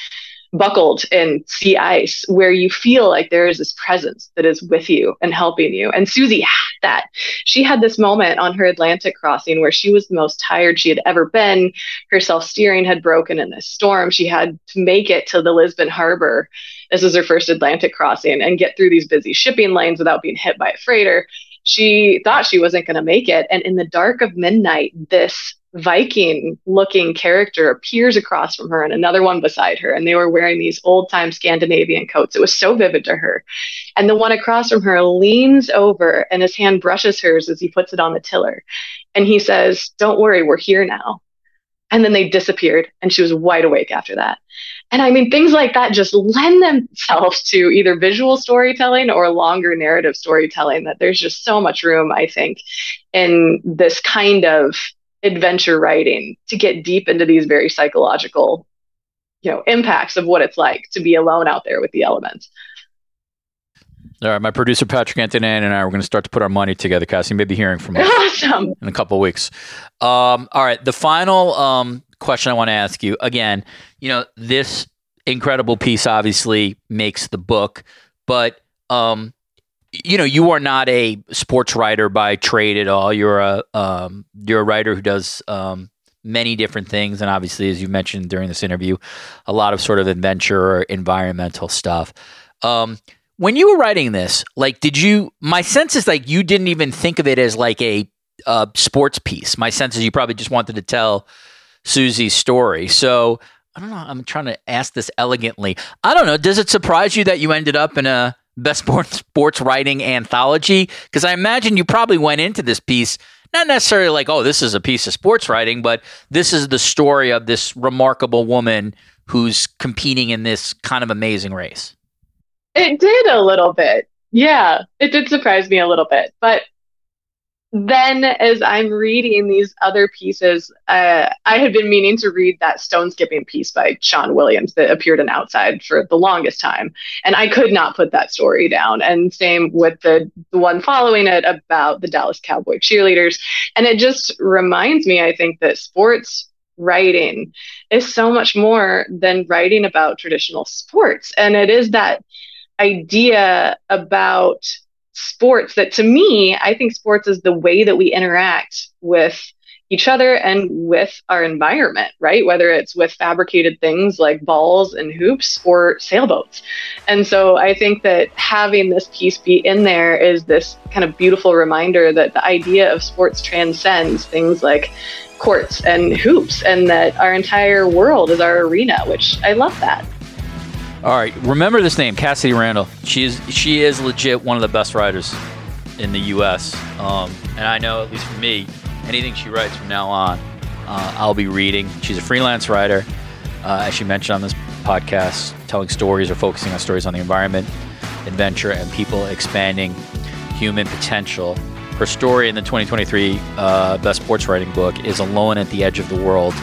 buckled in sea ice, where you feel like there is this presence that is with you and helping you. And Susie had that. She had this moment on her Atlantic crossing where she was the most tired she had ever been. Her self steering had broken in this storm. She had to make it to the Lisbon harbor this was her first Atlantic crossing and get through these busy shipping lanes without being hit by a freighter. She thought she wasn't going to make it. And in the dark of midnight, this Viking looking character appears across from her and another one beside her. And they were wearing these old time Scandinavian coats. It was so vivid to her. And the one across from her leans over and his hand brushes hers as he puts it on the tiller. And he says, Don't worry, we're here now. And then they disappeared. And she was wide awake after that. And I mean, things like that just lend themselves to either visual storytelling or longer narrative storytelling. That there's just so much room, I think, in this kind of adventure writing to get deep into these very psychological, you know, impacts of what it's like to be alone out there with the elements. All right, my producer Patrick Antonetti and I are going to start to put our money together, Cassie. Maybe hearing from us Awesome. in a couple of weeks. Um, all right, the final um, question I want to ask you again. You know, this incredible piece obviously makes the book, but um, you know, you are not a sports writer by trade at all. You're a um, you're a writer who does um, many different things, and obviously, as you mentioned during this interview, a lot of sort of adventure or environmental stuff. Um, when you were writing this, like, did you? My sense is like you didn't even think of it as like a, a sports piece. My sense is you probably just wanted to tell Susie's story. So I don't know. I'm trying to ask this elegantly. I don't know. Does it surprise you that you ended up in a best sports sports writing anthology? Because I imagine you probably went into this piece not necessarily like, oh, this is a piece of sports writing, but this is the story of this remarkable woman who's competing in this kind of amazing race. It did a little bit. Yeah, it did surprise me a little bit. But then as I'm reading these other pieces, uh, I had been meaning to read that stone skipping piece by Sean Williams that appeared in Outside for the longest time. And I could not put that story down. And same with the, the one following it about the Dallas Cowboy cheerleaders. And it just reminds me, I think, that sports writing is so much more than writing about traditional sports. And it is that idea about sports that to me, I think sports is the way that we interact with each other and with our environment, right? Whether it's with fabricated things like balls and hoops or sailboats. And so I think that having this piece be in there is this kind of beautiful reminder that the idea of sports transcends things like courts and hoops and that our entire world is our arena, which I love that. All right, remember this name, Cassidy Randall. She is she is legit one of the best writers in the U.S. Um, and I know, at least for me, anything she writes from now on, uh, I'll be reading. She's a freelance writer, uh, as she mentioned on this podcast, telling stories or focusing on stories on the environment, adventure, and people expanding human potential. Her story in the 2023 uh, Best Sports Writing book is Alone at the Edge of the World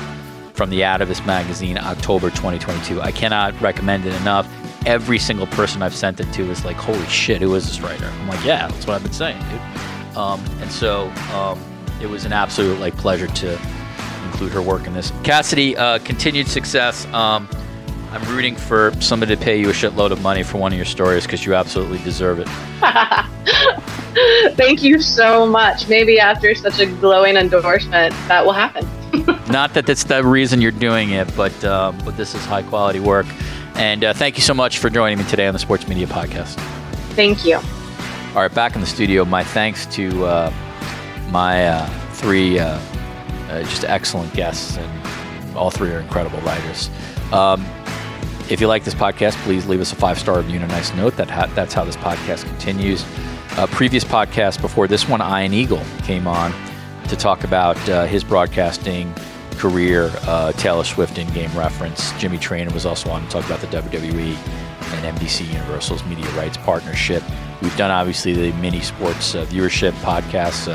from the Atavist magazine, October 2022. I cannot recommend it enough. Every single person I've sent it to is like, holy shit, who is this writer? I'm like, yeah, that's what I've been saying, dude. Um, and so um, it was an absolute like pleasure to include her work in this. Cassidy, uh, continued success. Um, I'm rooting for somebody to pay you a shitload of money for one of your stories because you absolutely deserve it. Thank you so much. Maybe after such a glowing endorsement, that will happen. Not that that's the reason you're doing it, but uh, but this is high quality work. And uh, thank you so much for joining me today on the Sports Media Podcast. Thank you. All right, back in the studio. My thanks to uh, my uh, three uh, uh, just excellent guests, and all three are incredible writers. Um, if you like this podcast, please leave us a five star review and a nice note. That ha- that's how this podcast continues. Uh, previous podcast before this one, Ian Eagle came on to talk about uh, his broadcasting career, uh, Taylor Swift in game reference. Jimmy Traina was also on to talk about the WWE and NBC Universal's media rights partnership. We've done obviously the mini sports uh, viewership podcasts.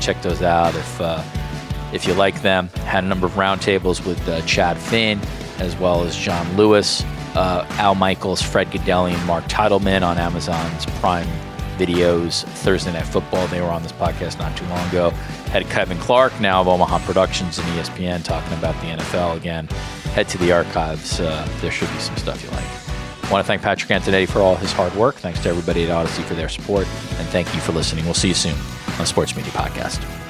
check those out if uh, if you like them. Had a number of roundtables with uh, Chad Finn as well as John Lewis, uh, Al Michaels, Fred Gaudelli, and Mark Titleman on Amazon's Prime videos, Thursday Night Football. They were on this podcast not too long ago. Had Kevin Clark, now of Omaha Productions and ESPN, talking about the NFL again. Head to the archives. Uh, there should be some stuff you like. I want to thank Patrick Antonetti for all his hard work. Thanks to everybody at Odyssey for their support. And thank you for listening. We'll see you soon on Sports Media Podcast.